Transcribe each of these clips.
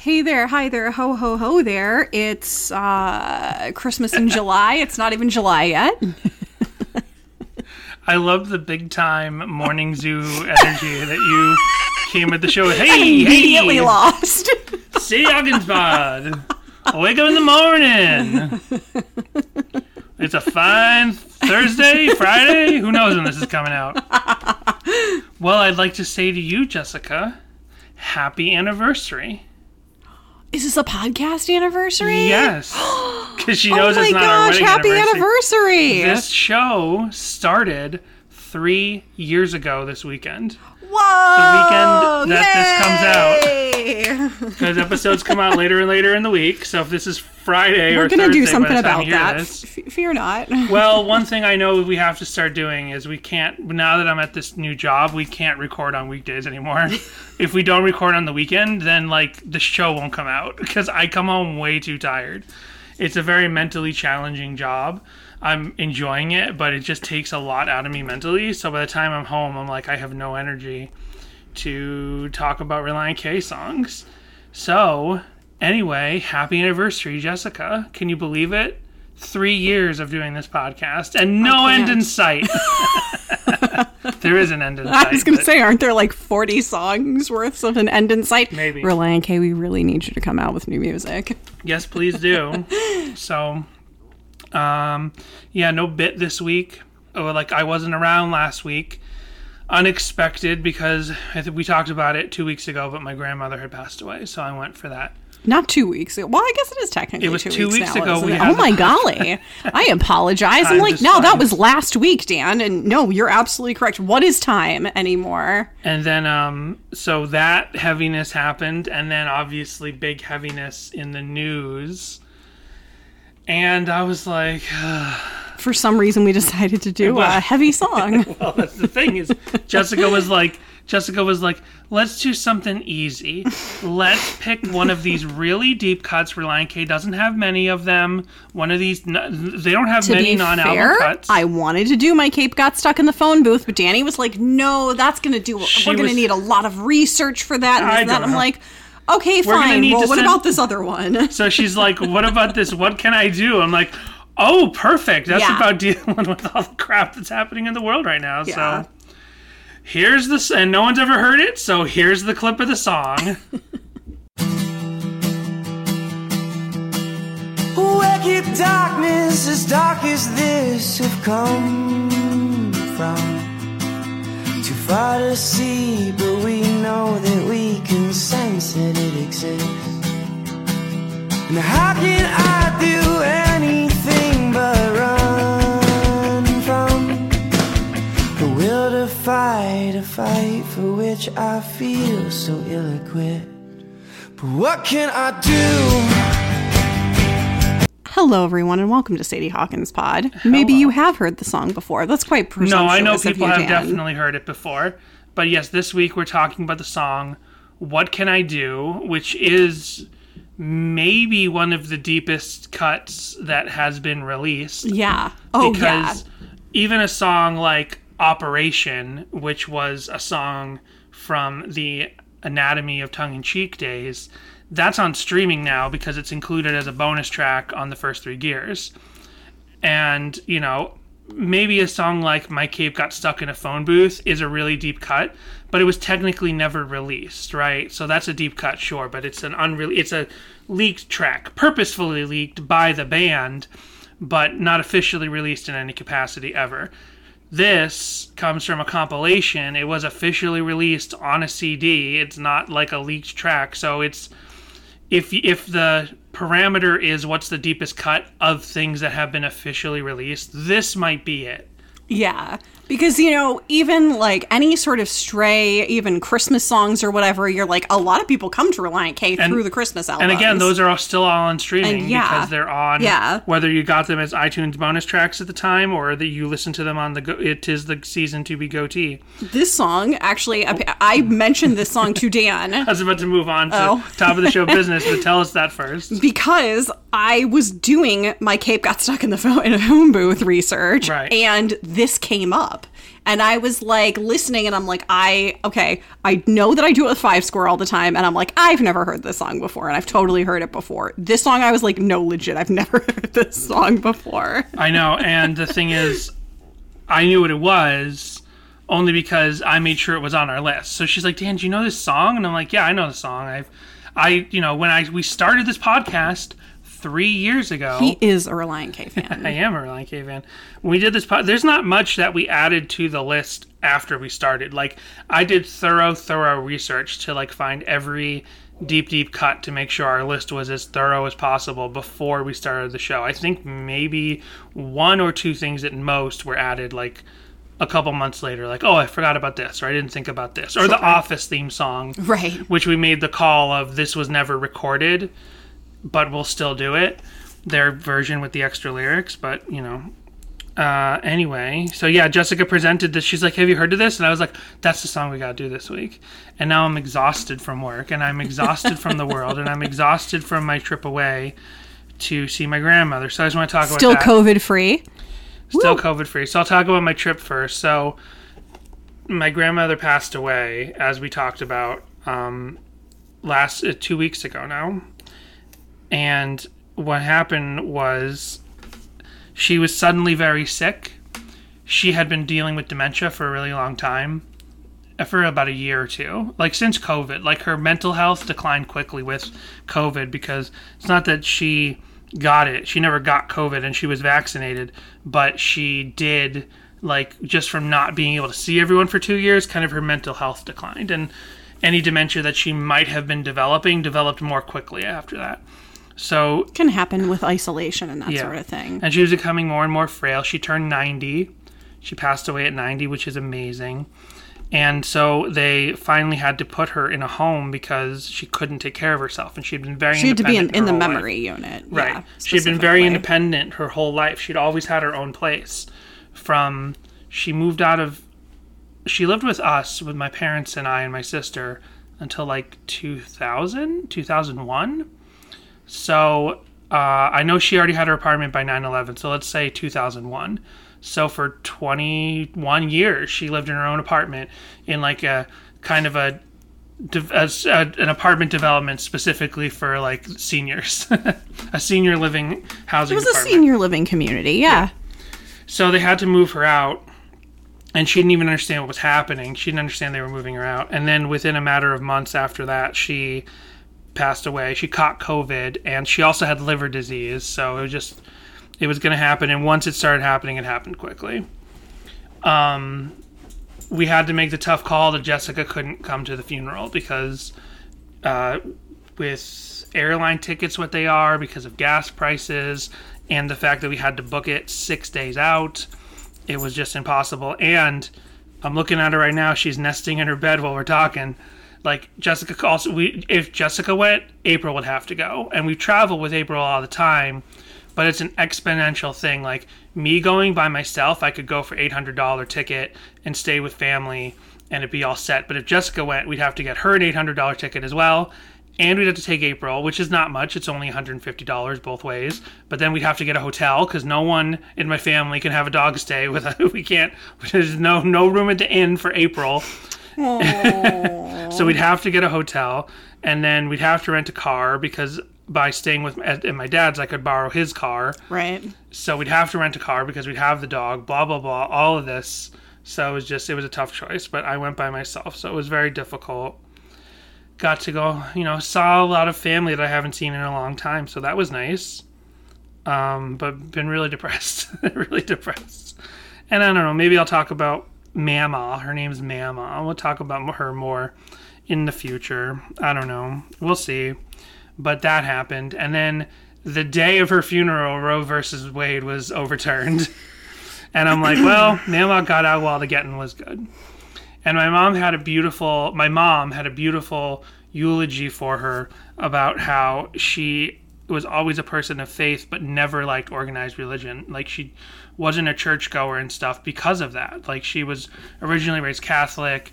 Hey there, hi there, ho ho ho there. It's uh, Christmas in July. It's not even July yet. I love the big time morning zoo energy that you came at the show. with. Hey, Immediately hey, lost. see Ogdenspod. Wake up in the morning. It's a fine Thursday, Friday. Who knows when this is coming out? Well, I'd like to say to you, Jessica, happy anniversary. Is this a podcast anniversary? Yes, because she Oh knows my it's not our gosh, wedding happy anniversary. anniversary. This show started three years ago this weekend. Whoa! weekend that this comes out. Because episodes come out later and later in the week. So if this is Friday We're or gonna Thursday do something about that. this- F- fear not. well, one thing I know we have to start doing is we can't. Now that I'm at this new job, we can't record on weekdays anymore. if we don't record on the weekend, then like the show won't come out because I come home way too tired. It's a very mentally challenging job. I'm enjoying it, but it just takes a lot out of me mentally. So by the time I'm home, I'm like I have no energy to talk about Relient K songs. So anyway, happy anniversary, Jessica. Can you believe it? Three years of doing this podcast and no end in sight. there is an end in sight. I was gonna say, aren't there like 40 songs worth of an end in sight? Maybe. Relient K, we really need you to come out with new music. Yes, please do. so, um, yeah, no bit this week. Oh, like I wasn't around last week. Unexpected because I think we talked about it two weeks ago, but my grandmother had passed away, so I went for that. Not two weeks. Well, I guess it is technically It was two, two weeks, weeks now, ago we Oh my golly. I apologize. I'm like, no, that was last week, Dan. And no, you're absolutely correct. What is time anymore? And then, um, so that heaviness happened, and then obviously big heaviness in the news. And I was like, For some reason, we decided to do a heavy song. well, that's the thing is, Jessica was like, Jessica was like, let's do something easy. Let's pick one of these really deep cuts. Relient K doesn't have many of them. One of these, they don't have to many non-album fair, cuts. I wanted to do my cape got stuck in the phone booth, but Danny was like, "No, that's going to do. She we're going to need a lot of research for that." And, I that. I'm know. like, "Okay, gonna fine. need Well, to what send- about this other one?" so she's like, what about this? What can I do? I'm like, oh, perfect. That's Yeah. about dealing with all the crap that's happening in the world right now. Yeah. So here's this, and no one's ever heard it. So here's the clip of the song. Wicked darkness as dark as this have come from Too far to see, but we know that we can sense that it exists And how can I do anything but run from The will to fight, a fight for which I feel so ill-equipped But what can I do? Hello, everyone, and welcome to Sadie Hawkins Pod. Maybe you have heard the song before. That's quite presumptuous. No, I know people have Dan. definitely heard it before. But yes, this week we're talking about the song What Can I Do, which is maybe one of the deepest cuts that has been released. Yeah. Oh, because yeah. even a song like Operation, which was a song from the Anatomy of Tongue in Cheek days, that's on streaming now because it's included as a bonus track on the first three gears. And, you know, maybe a song like My Cape Got Stuck in a Phone Booth is a really deep cut, but it was technically never released, right? So that's a deep cut, sure, but it's an unreal it's a leaked track, purposefully leaked by the band, but not officially released in any capacity ever. This comes from a compilation. It was officially released on a CD. It's not like a leaked track, so it's if if the parameter is what's the deepest cut of things that have been officially released, this might be it. Yeah. Because, you know, even like any sort of stray, even Christmas songs or whatever, you're like, a lot of people come to Relient K through the Christmas album. And again, those are all still all on streaming And yeah. because they're on. Yeah. Whether you got them as iTunes bonus tracks at the time or that you listen to them on the go- it is the season to be goatee. This song, actually, I, I mentioned this song to Dan I was about to move on to Oh. top of the show business, but tell us that first. because I was doing my cape got stuck in the phone in a phone booth research, Right. and this came up. Up. And I was like listening and I'm like, I, okay, I know that I do it with Five Score all the time. And I'm like, I've never heard this song before. And I've totally heard it before. This song, I was like, no, legit, I've never heard this song before. I know. And the thing is, I knew what it was only because I made sure it was on our list. So she's like, Dan, do you know this song? And I'm like, yeah, I know the song. I've, I, you know, when I, we started this podcast, three years ago. He is a Relient K fan. I am a Relient K fan. When we did this, pod, there's not much that we added to the list after we started. Like I did thorough, thorough research to like find every deep, deep cut to make sure our list was as thorough as possible before we started the show. I think maybe one or two things at most were added like a couple months later like oh i forgot about this or i didn't think about this or the office theme song right which we made the call of this was never recorded but we'll still do it. Their version with the extra lyrics, but you know. Uh, anyway, so yeah, Jessica presented this. She's like, "Have you heard of this?" And I was like, "That's the song we got to do this week." And now I'm exhausted from work, and I'm exhausted from the world, and I'm exhausted from my trip away to see my grandmother. So I just want to talk Still about Still COVID free. Still Woo. COVID free. So I'll talk about my trip first. So my grandmother passed away, as we talked about um, last uh, two weeks ago now. And what happened was she was suddenly very sick. She had been dealing with dementia for a really long time, uh, for about a year or two. Like since COVID, like her mental health declined quickly with COVID because it's not that she got it. She never got COVID and she was vaccinated, but she did like just from not being able to see everyone for 2 years, kind of her mental health declined and any dementia that she might have been developing developed more quickly after that. So can happen with isolation and that yeah. sort of thing. And she was becoming more and more frail. She turned 90. She passed away at 90, which is amazing. And so they finally had to put her in a home because she couldn't take care of herself, and she'd been very. She had to be in, in the memory life. unit, right? Yeah, she'd been very independent her whole life. She'd always had her own place. From she moved out of, she lived with us with my parents and I and my sister until like 2000, 2001 so uh, I know she already had her apartment by 9 11, so let's say 2001. So for 21 years, she lived in her own apartment in like a kind of a, a, a an apartment development specifically for like seniors, a senior living housing. It was a senior living community, yeah. yeah. So they had to move her out, and she didn't even understand what was happening. She didn't understand they were moving her out. And then within a matter of months after that, she passed away. She caught COVID, and she also had liver disease. So it was just, it was going to happen. And once it started happening, it happened quickly. Um, we had to make the tough call that Jessica couldn't come to the funeral because, uh, with airline tickets, what they are, because of gas prices, and the fact that we had to book it six days out, it was just impossible. And I'm looking at her right now. She's nesting in her bed while we're talking like Jessica also we if Jessica went, April would have to go. And we travel with April all the time, but it's an exponential thing. Like me going by myself, I could go for eight hundred dollar ticket and stay with family and it'd be all set. But if Jessica went, we'd have to get her an eight hundred dollar ticket as well. And we'd have to take April, which is not much. It's only $150 both ways. But then we'd have to get a hotel because no one in my family can have a dog stay with. A, we can't. There's no no room at the inn for April. so we'd have to get a hotel, and then we'd have to rent a car because by staying with at, at my dad's, I could borrow his car. Right. So we'd have to rent a car because we'd have the dog. Blah blah blah. All of this. So it was just it was a tough choice, but I went by myself, so it was very difficult. Got to go, you know, saw a lot of family that I haven't seen in a long time, so that was nice. Um, but been really depressed, really depressed. And I don't know, maybe I'll talk about Mama. Her name's Mama. We'll talk about her more in the future. I don't know. We'll see. But that happened. And then the day of her funeral, Roe versus Wade was overturned. and I'm like, well, Mama got out while the getting was good. And my mom had a beautiful, my mom had a beautiful eulogy for her about how she was always a person of faith but never liked organized religion. Like she wasn't a churchgoer and stuff because of that. Like she was originally raised Catholic,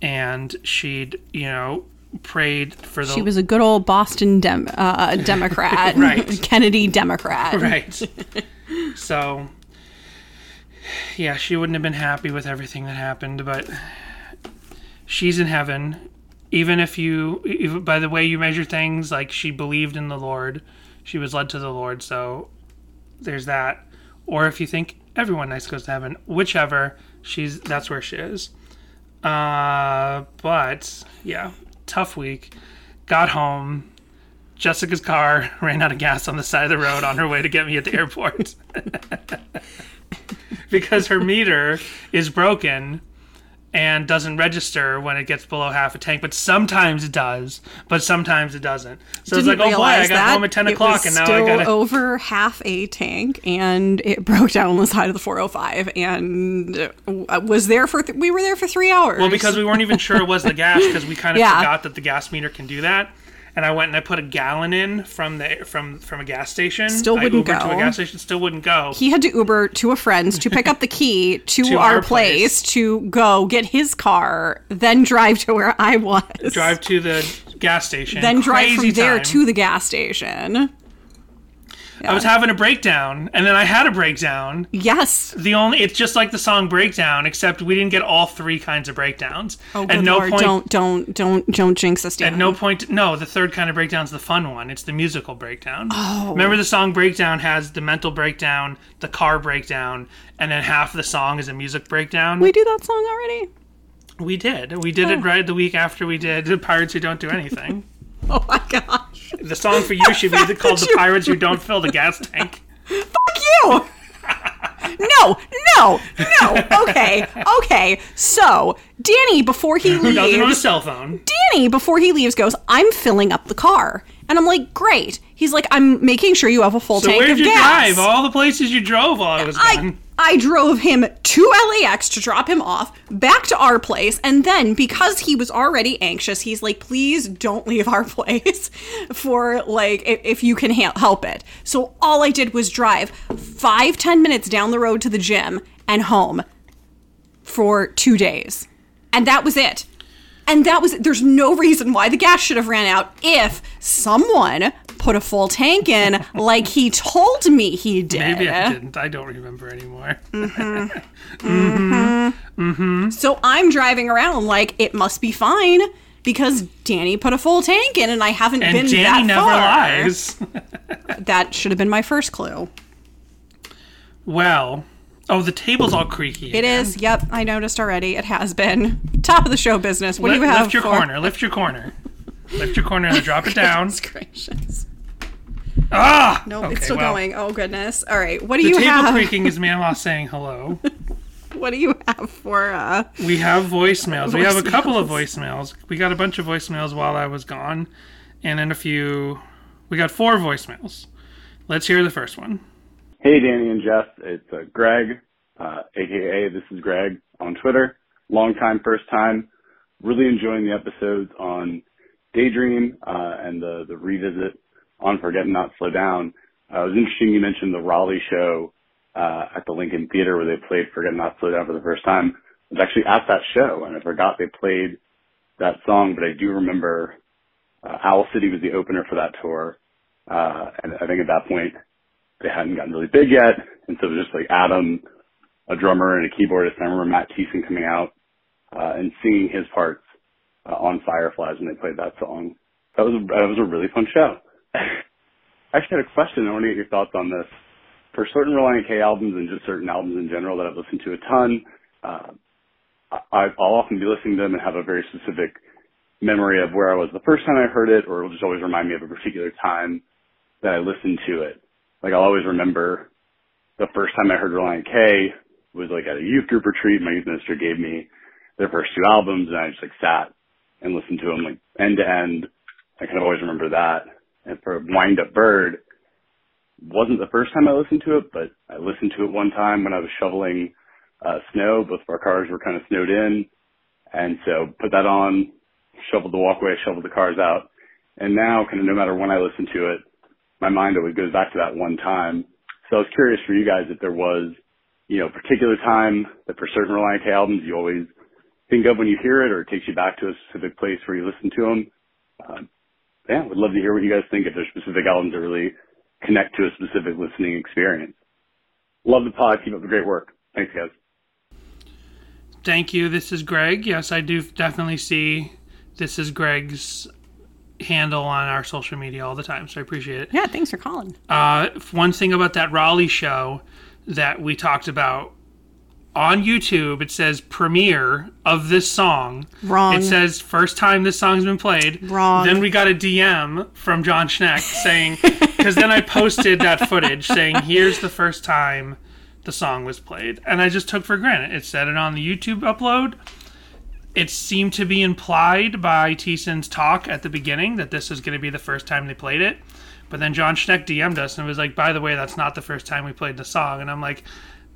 and she'd you know prayed for the. She was a good old Boston Dem- uh, Democrat, right? Kennedy Democrat, right? so, yeah, she wouldn't have been happy with everything that happened, but she's in heaven. Even if you, if, by the way you measure things, like she believed in the Lord, she was led to the Lord, so there's that. Or if you think everyone nice goes to heaven, whichever, she's that's where she is. Uh, but yeah, tough week. Got home. Jessica's car ran out of gas on the side of the road on her way to get me at the airport. because her meter is broken and doesn't register when it gets below half a tank, but sometimes it does, but sometimes it doesn't. So it's like, Didn't oh boy, I got that. home at 10 It o'clock and now I gotta. over half a tank, and it broke down on the side of the 405, and uh, was there for th- we were there for three hours. Well, because we weren't even sure it was the gas because we kind of Yeah. forgot that the gas meter can do that. And I went and I put a gallon in from the from from a gas station. Still wouldn't Ubered to a gas station. Still wouldn't go. he had to Uber to a friend's to pick up the key to, To our, our place, place. to go get his car, then drive to where I was. drive to the gas station. then drive Crazy from there to the gas station. I was having a breakdown, and then I had a breakdown. Yes. The only it's just like the song breakdown, except we didn't get all three kinds of breakdowns. Oh, At no Lord. point, Don't don't don't don't jinx us, Dan. at no point, no. The third kind of breakdown's the fun one. It's the musical breakdown. Oh. Remember, the song breakdown has the mental breakdown, the car breakdown, and then half the song is a music breakdown. we do that song already. We did. We did it right the week after we did Pirates Who Don't Do Anything. Oh my gosh. The song for you should be the- called The Pirates Who Don't Fill the Gas Tank. Fuck you. no, no, no. Okay, okay. So Danny, before he Who doesn't own a leaves, cell phone? Danny, before he leaves, goes, "I'm filling up the car," and I'm like, "Great." He's like, "I'm making sure you have a full So tank where'd of you gas." drive? All the places you drove while I was I gone. I drove him to LAX to drop him off, back to our place, and then because he was already anxious, he's like, "Please don't leave our place for like if, if you can ha- help it." So all I did was drive five ten minutes down the road to the gym and home for two days, and that was it. And that was there's no reason why the gas should have ran out if someone put a full tank in like he told me he did. Maybe I didn't. I don't remember anymore. Mm-hmm. Mm-hmm. So I'm driving around like it must be fine because Danny put a full tank in and I haven't And been Danny that never far. lies. That should have been my first clue. well, oh, the table's all creaky. It is. Yep, I noticed already. It has been top of the show business. What Lift, do you have lift your for- corner. Lift your corner. Lift your corner and drop it down. Gracious. Ah! No, Okay, it's still well, going. Oh goodness. All right. What do you have? The you table creaking is Manlaw saying hello. What do you have for uh We have voicemails. We have a couple of Voicemails. voicemails. We got a bunch of voicemails while I was gone, and then a few. We got four voicemails. Let's hear the first one. Hey, Danny and Jeff. It's uh, Greg, uh, aka this is Greg on Twitter. Long time, first time. Really enjoying the episodes on Daydream uh, and the the revisit on Forget Not Slow Down. Uh, it was interesting you mentioned the Raleigh show uh, at the Lincoln Theater where they played Forget Not Slow Down for the first time. I was actually at that show and I forgot they played that song, but I do remember uh, Owl City was the opener for that tour. Uh, and I think at that point they hadn't gotten really big yet, and so it was just like Adam, a drummer and a keyboardist. I remember Matt Thiessen coming out uh, and singing his parts uh, on Fireflies when they played that song. That was a, that was a really fun show. I actually had a question. I want to get your thoughts on this. For certain Relient K albums and just certain albums in general that I've listened to a ton, uh, I, I'll often be listening to them and have a very specific memory of where I was the first time I heard it, or it'll just always remind me of a particular time that I listened to it. Like I'll always remember the first time I heard Relient K was like at a youth group retreat. My youth minister gave me their first two albums, and I just like sat and listened to them like end to end. I kind of always remember that. And for Wind Up Bird, wasn't the first time I listened to it, but I listened to it one time when I was shoveling uh, snow. Both of our cars were kind of snowed in, and so put that on, shoveled the walkway, shoveled the cars out, and now kind of no matter when I listen to it, my mind always goes back to that one time. So I was curious for you guys if there was, you know, a particular time that for certain Relient K albums you always think of when you hear it, or it takes you back to a specific place where you listen to them. Uh, yeah, would love to hear what you guys think if there's specific albums that really connect to a specific listening experience. Love the pod. Keep up the great work. Thanks, guys. Thank you. This is Greg. Yes, I do definitely see this is Greg's handle on our social media all the time, so I appreciate it. Yeah, thanks for calling. Uh, one thing about that Raleigh show that we talked about on YouTube, it says premiere of this song. Wrong. It says first time this song's been played. Wrong. Then we got a DM from Jon Schneck saying, because then I posted that footage saying, here's the first time the song was played. And I just took for granted. It said it on the YouTube upload. It seemed to be implied by Thiessen's talk at the beginning that this was going to be the first time they played it. But then Jon Schneck DM'd us and was like, by the way, that's not the first time we played the song. And I'm like,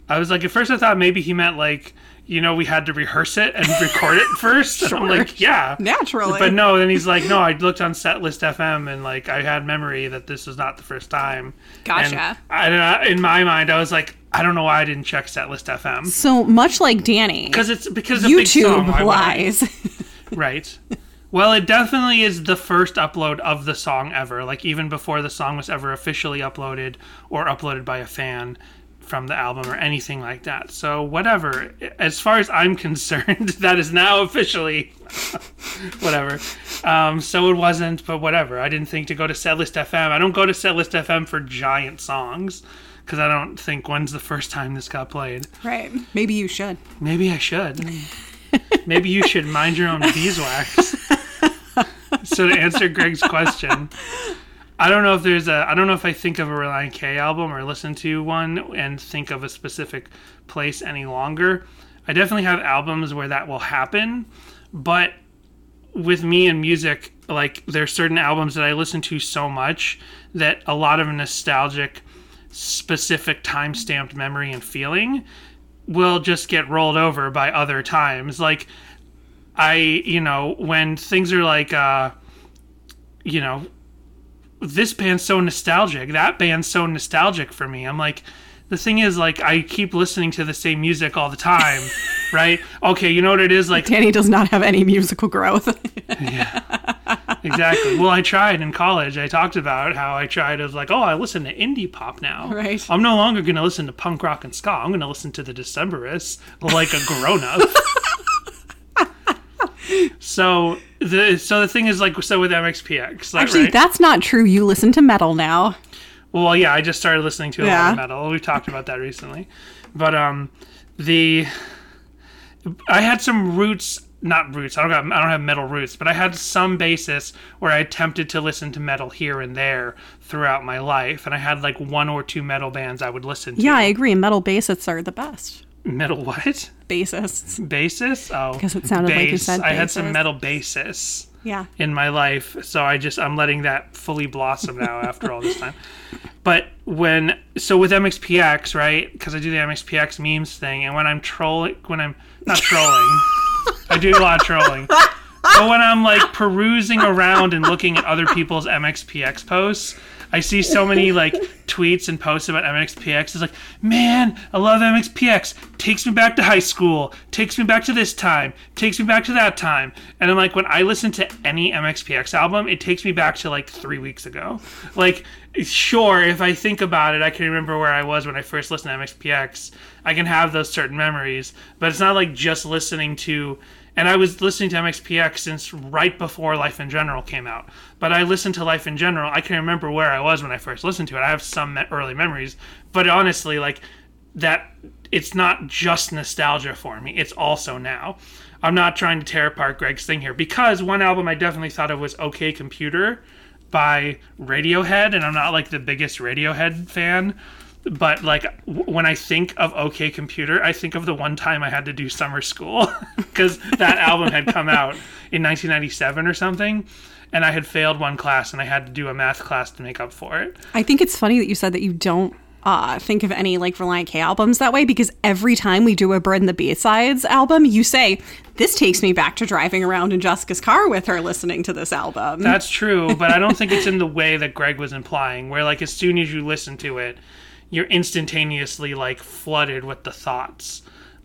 I was like, at first I thought maybe he meant like, you know, we had to rehearse it and record it first. And I'm like, yeah. Naturally. But no, then he's like, no, I looked on Setlist FM and like I had memory that this was not the first time. Gotcha. And I, in my mind, I was like, I don't know why I didn't check Setlist FM So much like Danny, because it's because it's a big song. YouTube I? lies. Right. Well, it definitely is the first upload of the song ever. Like even before the song was ever officially uploaded or uploaded by a fan from the album or anything like that. So whatever. As far as I'm concerned, that is now officially whatever. Um, so it wasn't, but whatever. I didn't think to go to Setlist FM. I don't go to Setlist FM for giant songs because I don't think when's the first time this got played. right. Maybe you should. Maybe I should. Maybe you should mind your own beeswax. so to answer Greg's question, I don't know if there's a I don't know if I think of a Relient K album or listen to one and think of a specific place any longer. I definitely have albums where that will happen, but with me and music, like there's certain albums that I listen to so much that a lot of nostalgic, specific time stamped memory and feeling will just get rolled over by other times. Like I, you know, when things are like, uh, you know, this band's so nostalgic, that band's so nostalgic for me. I'm like, the thing is, like, I keep listening to the same music all the time, right? Okay, you know what it is? Like, Danny does not have any musical growth. yeah, exactly. Well, I tried in college. I talked about how I tried as like, oh, I listen to indie pop now. Right. I'm no longer going to listen to punk rock and ska. I'm going to listen to the Decemberists like a grown up. so the so the thing is like so with MXPX. Like, Actually, right? that's not true. You listen to metal now. Well, yeah, I just started listening to a lot of metal. We talked about that recently, but um, the I had some roots, not roots. I don't got, I don't have metal roots, but I had some basis where I attempted to listen to metal here and there throughout my life, and I had like one or two metal bands I would listen to. Yeah, I agree. Metal bassists are the best. Metal what? Bassists. Basis? Oh, Because it sounded like you bass. said I had some metal basis. Yeah. in my life so i just i'm letting that fully blossom now after all this time but when so with mxpx right because i do the mxpx memes thing and when i'm trolling when i'm not trolling i do a lot of trolling but when i'm like perusing around and looking at other people's mxpx posts i see so many like tweets and posts about mxpx it's like man i love mxpx takes me back to high school. Takes me back to this time. Takes me back to that time. And i'm like when i listen to any mxpx album it takes me back to like three weeks ago. Like sure if i think about it i can remember where i was when i first listened to mxpx i can have those certain memories. But it's not like just listening to and I was listening to MXPX since right before Life in General came out. But I listened to Life in General. I can remember where I was when I first listened to it. I have some early memories, but honestly, like that, it's not just nostalgia for me. It's also now. I'm not trying to tear apart Greg's thing here because one album I definitely thought of was OK Computer by Radiohead, and I'm not like the biggest Radiohead fan but like w- when I think of OK Computer, I think of the one time I had to do summer school because that album had come out in 1997 or something, and I had failed one class and I had to do a math class to make up for it. I think it's funny that you said that you don't uh, think of any like Relient K albums that way because every time we do a Bird and the Bee Sides album, you say, This takes me back to driving around in Jessica's car with her listening to this album. That's true, but I don't think it's in the way that Greg was implying, where like as soon as you listen to it, you're instantaneously like flooded with the thoughts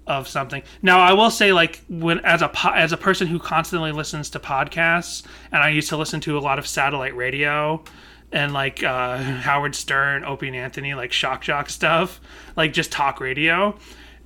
of something. Now, I will say, like, when as a po- as a person who constantly listens to podcasts, and I used to listen to a lot of satellite radio and like uh, Howard Stern, Opie and Anthony, like shock jock stuff, like just talk radio.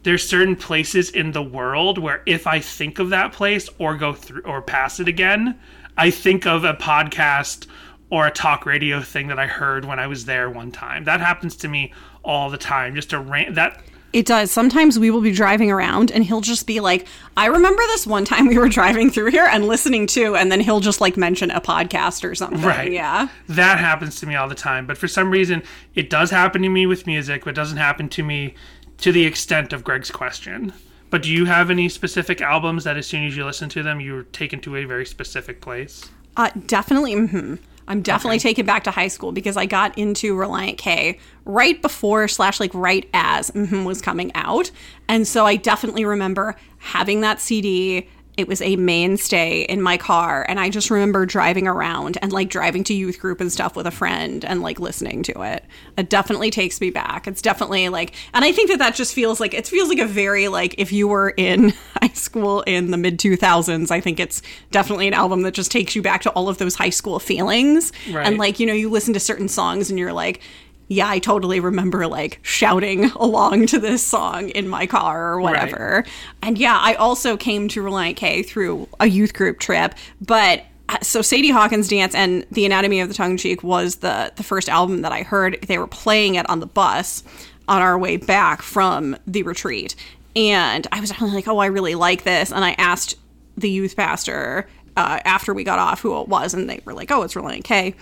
there's certain places in the world where if I think of that place or go through or pass it again, I think of a podcast or a talk radio thing that I heard when I was there one time. That happens to me all the time. Just a ran- that It does. Sometimes we will be driving around and he'll just be like, I remember this one time we were driving through here and listening to, and then he'll just like mention a podcast or something. Right. Yeah. That happens to me all the time. But for some reason, it does happen to me with music, but it doesn't happen to me to the extent of Greg's question. But do you have any specific albums that as soon as you listen to them, you're taken to a very specific place? Uh, definitely. hmm I'm definitely taken back to high school because I got into Relient K right before slash like right as mhm was coming out, and so I definitely remember having that CD. It was a mainstay in my car, and I just remember driving around and like driving to youth group and stuff with a friend and like listening to it. It definitely takes me back. It's definitely like, and I think that that just feels like it feels like a very like if you were in high school in the mid 2000s, I think it's definitely an album that just takes you back to all of those high school feelings. Right. And like, you know, you listen to certain songs and you're like, yeah, I totally remember like shouting along to this song in my car or whatever. And yeah, I also came to Relient K through a youth group trip, but uh, so Sadie Hawkins Dance and The Anatomy of the Tongue in Cheek was the the first album that I heard. They were playing it on the bus on our way back from the retreat. And I was definitely like, oh, I really like this. And I asked the youth pastor uh, after we got off who it was, and they were like, oh, it's Relient K.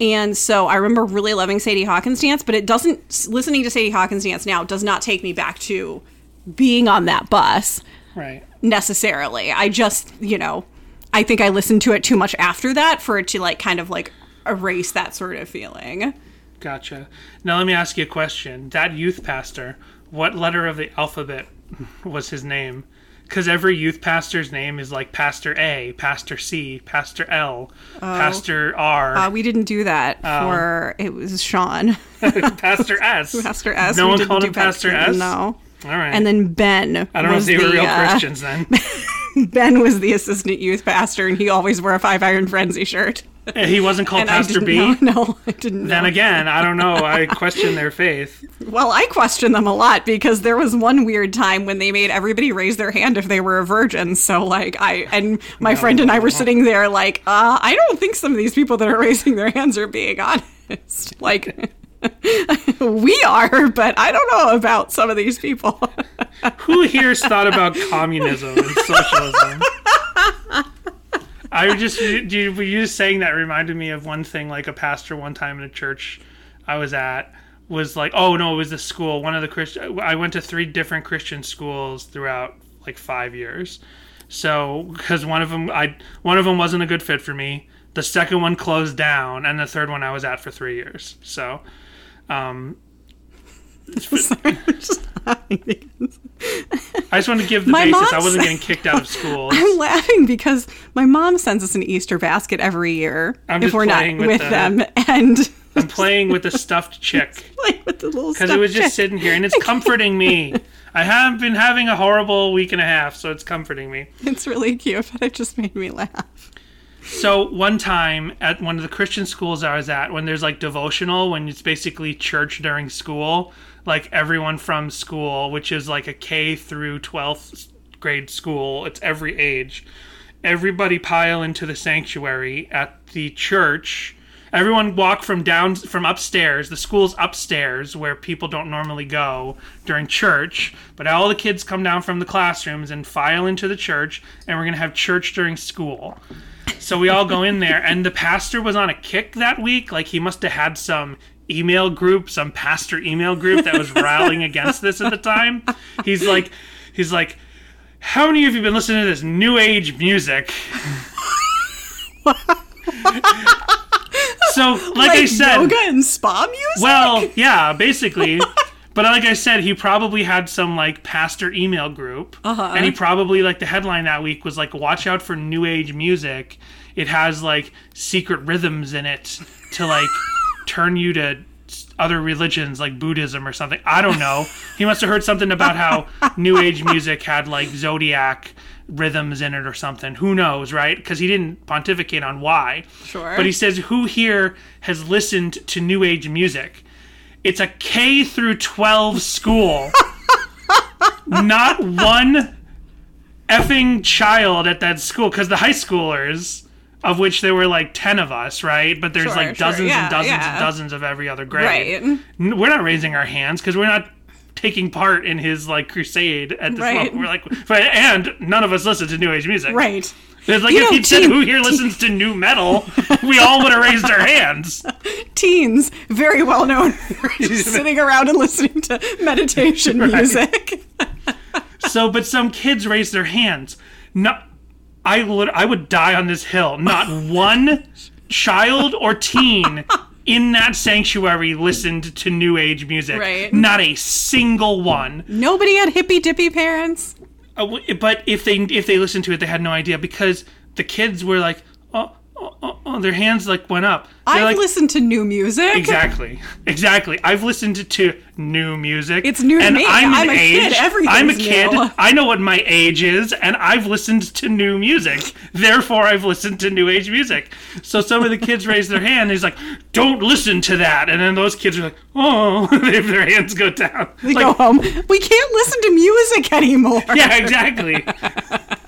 And so I remember really loving Sadie Hawkins Dance, but it doesn't, listening to Sadie Hawkins Dance now does not take me back to being on that bus Right. necessarily. I just, you know, I think I listened to it too much after that for it to like kind of like erase that sort of feeling. Gotcha. Now let me ask you a question. That youth pastor, what letter of the alphabet was his name? Because every youth pastor's name is like Pastor A, Pastor C, Pastor L, Pastor R, Uh, we didn't do that Oh. for it was Sean, Pastor S. Pastor S. No We one called him Pastor S? No. All right. And then Ben. I don't know if they were real uh, Christians then. Ben was the assistant youth pastor, and he always wore a Five Iron Frenzy shirt. He wasn't called And Pastor B. know- No, I didn't. Know. Then again, I don't know. I question their faith. Well, I question them a lot because there was one weird time when they made everybody raise their hand if they were a virgin. So, like, I and my friend and I were sitting there, like, uh, I don't think some of these people that are raising their hands are being honest. Like, we are, but I don't know about some of these people. Who here's thought about communism and socialism? I just you, you just saying that reminded me of one thing. Like a pastor one time in a church I was at was like, oh no, it was the school. One of the Christian. I went to three different Christian schools throughout like five years. So because one of them, I one of them wasn't a good fit for me. The second one closed down, and the third one I was at for three years. So, um, I just wanted to give the My basis. I wasn't getting kicked out of school. I'm laughing because my mom sends us an Easter basket every year I'm if we're not playing with, with the- them, and I'm playing with a stuffed chick like with the little because it was just sitting here and it's comforting me. I have been having a horrible week and a half, so it's comforting me. It's really cute, but it just made me laugh. So one time at one of the Christian schools I was at, when there's like devotional, when it's basically church during school, like everyone from school, which is like a K through 12th grade school, it's every age. Everybody pile into the sanctuary at the church. Everyone walk from down from upstairs. The school's upstairs where people don't normally go during church. But all the kids come down from the classrooms and file into the church, and we're gonna have church during school. So we all go in there, and the pastor was on a kick that week. Like he must have had some email group, some pastor email group that was rallying against this at the time. He's like, he's like, how many of you have been listening to this new age music? so, like, I said, yoga and spa music. well, yeah, basically. But like I said, he probably had some like pastor email group, uh-huh. and he probably like the headline that week was like, "Watch out for new age music. It has like secret rhythms in it to like turn you to other religions like Buddhism or something." I don't know. He must have heard something about how new age music had like zodiac rhythms in it or something. Who knows, right? Because he didn't pontificate on why. Sure. But he says, "Who here has listened to new age music?" It's a K through 12 school. not one effing child at that school because the high schoolers of which there were like 10 of us right but there's Sure, like sure, dozens yeah, and dozens yeah. and dozens of every other grade Right. We're not raising our hands because we're not taking part in his like crusade at this Right. moment we're like but, and none of us listen to new age music Right. it's like You if know, he said who here listens to new metal we all would have raised our hands Teens, very well known for just sitting around and listening to meditation music. So, but some kids raise their hands. Not, I would, I would die on this hill. Not one child or teen in that sanctuary listened to new age music. Right. Not a single one. Nobody had hippy dippy parents. Uh, But if they if they listened to it, they had no idea because the kids were like, oh, oh, oh, their hands like went up. They're I've like, listened to new music. Exactly. Exactly. I've listened to, to new music. It's new to and me. I'm, I'm an a kid. age. Everything's I'm a kid. new. I know what my age is, and I've listened to new music. Therefore, I've listened to new age music. So some of the kids raise their hand. And he's like, "Don't listen to that," and then those kids are like, "Oh," if their hands go down. They Like, go home. We can't listen to music anymore. yeah, exactly.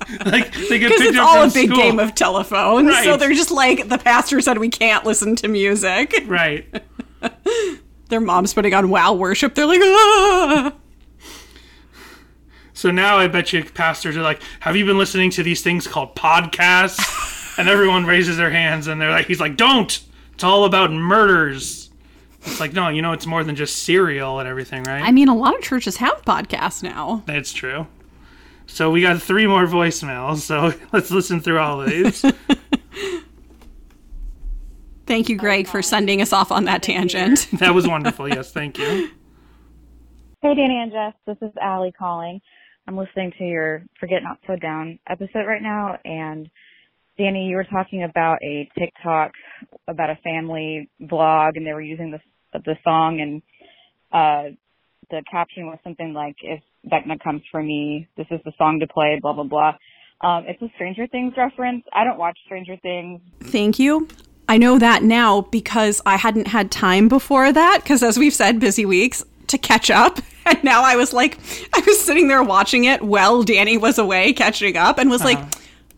like they get picked it's up all a big school. game of telephone. So they're just like, the pastor said we can't listen to music. Right. Their mom's putting on wow worship. They're like, ah. So now I bet you pastors are like, "Have you been listening to these things called podcasts?" and everyone raises their hands, and they're like, "He's like, don't! It's all about murders." It's like, no, you know, it's more than just Serial and everything, right? I mean, a lot of churches have podcasts now. That's true. So we got three more voicemails. So let's listen through all of these. Thank you, Greg, for sending us off on that tangent. that was wonderful. Yes, thank you. Hey, Danny and Jess. This is Allie calling. I'm listening to your Forget Not So Down episode right now. And Danny, you were talking about a TikTok about a family vlog, and they were using the the song, and uh, the caption was something like, "If Vecna comes for me, this is the song to play." Blah blah blah. Um, it's a Stranger Things reference. I don't watch Stranger Things. Thank you. I know that now because I hadn't had time before that, because as we've said, busy weeks to catch up. And now I was like, I was sitting there watching it while Danny was away catching up and was like,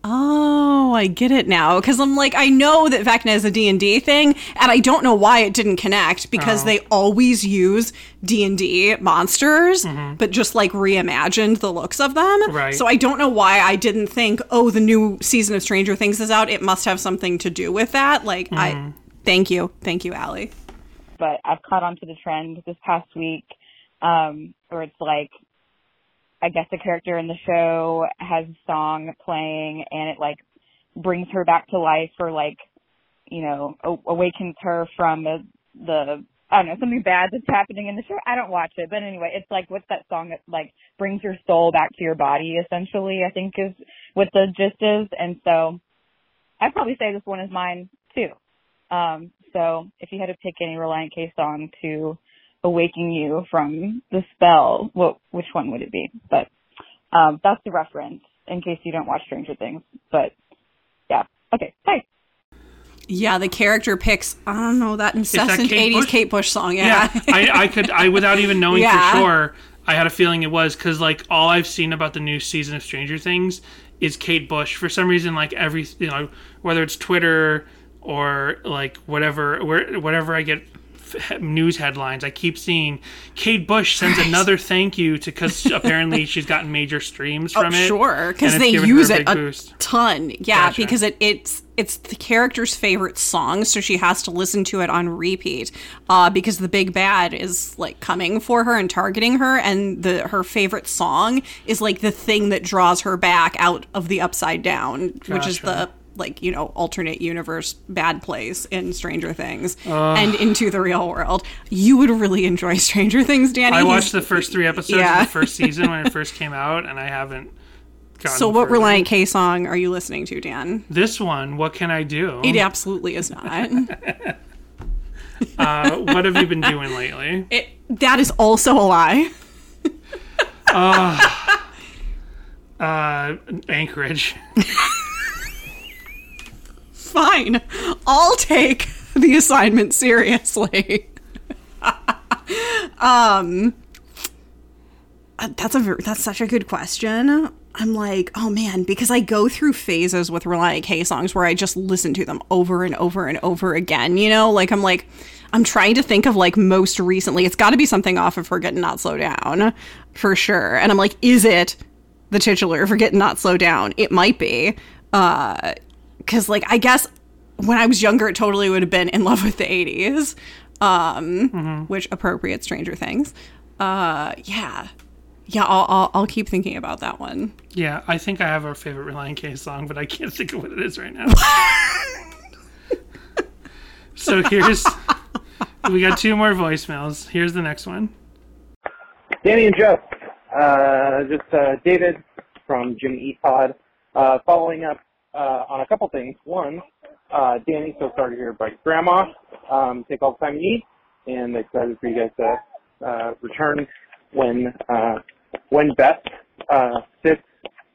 oh, I get it now. Because I'm like, I know that Vecna is a D&D thing, and I don't know why it didn't connect because they always use D&D monsters, but just like reimagined the looks of them. Right. So I don't know why I didn't think, oh, the new season of Stranger Things is out. It must have something to do with that. Like, I thank you. Thank you, Allie. but I've caught on to the trend this past week, um, where it's like, I guess the character in the show has a song playing and it like brings her back to life or like, you know, a- awakens her from the, the, I don't know, something bad that's happening in the show. I don't watch it, but anyway, it's like what's that song that like brings your soul back to your body essentially, I think is what the gist is. And so I'd probably say this one is mine too. Um, so if you had to pick any Reliant K song to awaken you from the spell, what which one would it be? But um, that's the reference in case you don't watch Stranger Things. But yeah, okay, bye. Yeah, the character picks, I don't know, that incessant Kate 80s Bush? Kate Bush song. Yeah, Yeah. I, I could, I without even knowing Yeah. for sure, I had a feeling it was because like all I've seen about the new season of Stranger Things is Kate Bush. For some reason, like every you know, whether it's Twitter or like whatever, where whatever I get f- news headlines, I keep seeing Kate Bush sends another thank you to because apparently she's gotten major streams from it. Oh, Sure, because they use it a boost. ton. Yeah, Gotcha. because it, it's it's the character's favorite song, so she has to listen to it on repeat. Uh, because the big bad is like coming for her and targeting her, and the her favorite song is like the thing that draws her back out of the upside down, which is the like you know alternate universe bad place in Stranger Things and into the real world. You would really enjoy Stranger Things, Danny. I watched the first three episodes Yeah. of the first season when it first came out, and I haven't. So, what further. Relient K song are you listening to, Dan? This one, what can I do? It absolutely is not. Uh, what have you been doing lately? it, that is also a lie. Uh, Anchorage. Fine. I'll take the assignment seriously. um uh, that's a that's such a good question. I'm like, oh man, because I go through phases with Relient K songs where I just listen to them over and over and over again. You know, like I'm like, I'm trying to think of like most recently. It's got to be something off of Forget Not Slow Down, for sure. And I'm like, is it the titular Forget Not Slow Down? It might be, because like I guess when I was younger, it totally would have been in love with the 80s, um, which appropriate Stranger Things. Uh, yeah. Yeah, I'll, I'll, I'll keep thinking about that one. Yeah, I think I have our favorite Relient K song, but I can't think of what it is right now. so here's we got two more voicemails. Here's the next one. Danny and Jeff, uh, just uh, David from Jimmy Eat Pod, uh, following up uh, on a couple things. One, uh, Danny, so sorry to hear about your grandma. Um, take all the time you need, and excited for you guys to uh, return when uh, when best uh, fits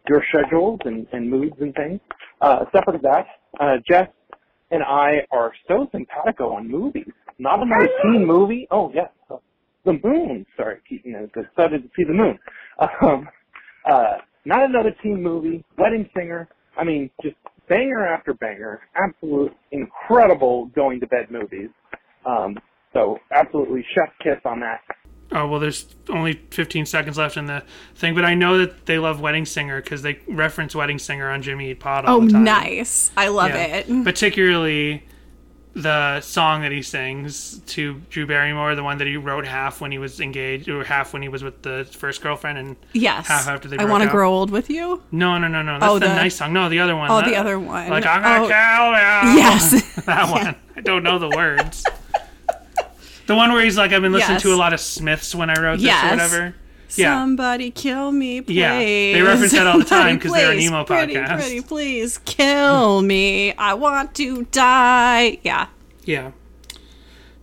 your schedules and, and moods and things. Uh, separate of that, uh, Jeff and I are so simpatico on movies. Not another teen movie. Oh yes, the moon. Sorry, you know, excited to see the moon. Um, uh, not another teen movie. Wedding Singer. I mean, just banger after banger. Absolute incredible going to bed movies. Um, so absolutely chef kiss on that. Oh well, there's only 15 seconds left in the thing, but I know that they love Wedding Singer because they reference Wedding Singer on Jimmy Eat Pod all Oh, the time. Oh, nice. I love Yeah. it. Particularly the song that he sings to Drew Barrymore, the one that he wrote half when he was engaged, or half when he was with the first girlfriend, and Yes. half after they I want to grow old with you. No, no, no, no. That's Oh, the, the- nice song. No, the other one. Oh, That- the other one. Like I'm gonna Oh. kill you. Yes. that one. I don't know the words. the one where he's like, I've been listening Yes. to a lot of Smiths when I wrote this Yes. or whatever. Yeah. Somebody kill me, please. Yeah, they reference that all the time because they're an emo pretty, podcast. Pretty, please kill me. I want to die. Yeah. Yeah.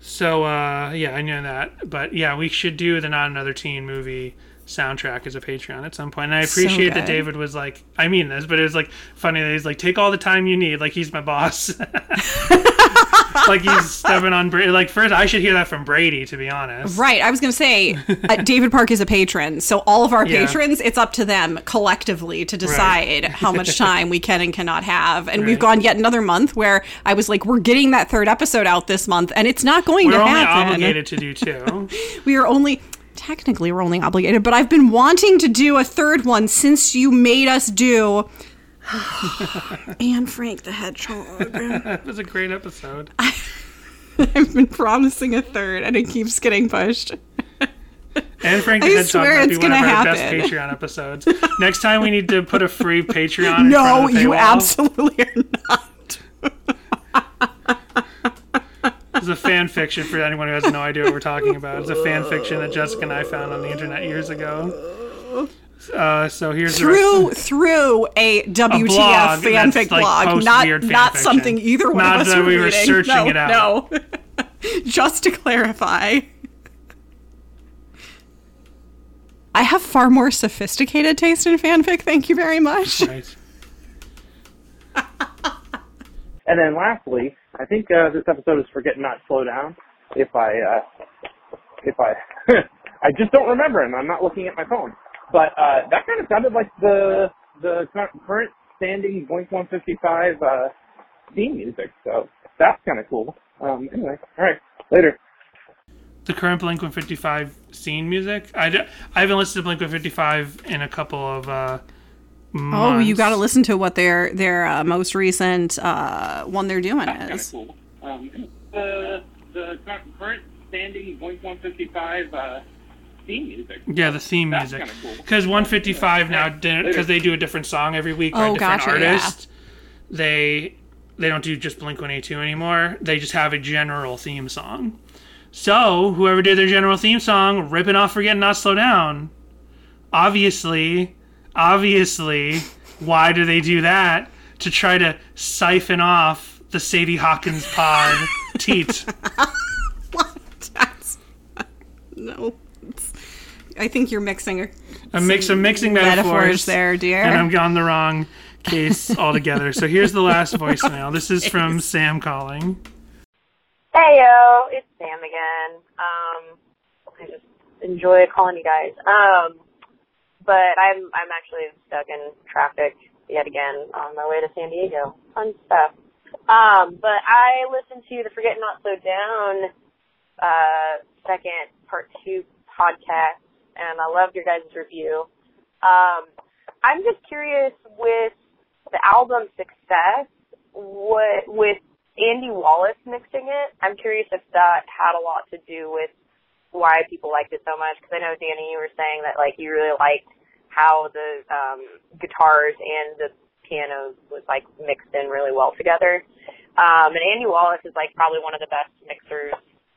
So uh, yeah, I know that, but yeah, we should do the Not Another Teen movie soundtrack as a Patreon at some point. And I So appreciate that. David was like, I mean this, but it was like funny that he's like, take all the time you need, like he's my boss. like he's stepping on Brady. Like first, I should hear that from Brady, to be honest. Right. I was going to say, uh, David Park is a patron. So all of our Yeah. patrons, it's up to them collectively to decide how much time we can and cannot have. And we've gone yet another month where I was like, we're getting that third episode out this month, and it's not going We're to only happen. obligated to do two. We are only. Technically, we're only obligated, but I've been wanting to do a third one since you made us do Anne Frank the Hedgehog. it was a great episode. I've been promising a third, and it keeps getting pushed. Anne Frank the I Hedgehog might be one of our best. Patreon episodes. Next time we need to put a free Patreon. In No, front of the you absolutely are not. It's a fan fiction for anyone who has no idea what we're talking about. It's a fan fiction that Jessica and I found on the internet years ago. Uh, so here's the through rest- through a WTF blog fanfic like, blog, not fan not fiction. something either one Not of us that were we were reading. searching no, it out. No, just to clarify. I have far more sophisticated taste in fanfic. Thank you very much. Right. And then lastly, I think uh, this episode is forget not slow down. If I, uh, if I, I just don't remember, and I'm not looking at my phone. But uh, that kind of sounded like the the current standing Blink 155 uh, theme music. So that's kind of cool. Um, anyway, all right, later. The current Blink 155 scene music. I, d- I haven't listened to Blink 155 in a couple of. Uh, Oh, you got to listen to what their their uh, most recent uh, one they're doing is. cool. Um, the the current standing Blink 155 uh, theme music. Yeah, the theme That's music. kinda cool. Because 155 now, because they do a different song every week by Oh, a different gotcha, yeah. they they don't do just Blink 182 anymore. They just have a general theme song. So whoever did their general theme song, ripping off "Forget Not Slow Down," obviously, obviously, why do they do that? To try to siphon off the Sadie Hawkins pod teat. That's, no, it's- I think you're mixing A mix of mixing metaphors metaphors there, dear. and I'm on the wrong case altogether. so here's the last voicemail. This is from Sam calling. Hey yo, it's Sam again. Um, I just enjoy calling you guys. Um, but I'm I'm actually stuck in traffic yet again on my way to San Diego. Fun stuff. Um, but I listened to the Forget Not So Down uh, second part two podcast, and I loved your guys' review. Um, I'm just curious with the album success, what with Andy Wallace mixing it. I'm curious if that had a lot to do with why people liked it so much. Because I know Danny, you were saying that like you really liked how the um, guitars and the pianos was like mixed in really well together. Um, and Andy Wallace is like probably one of the best mixers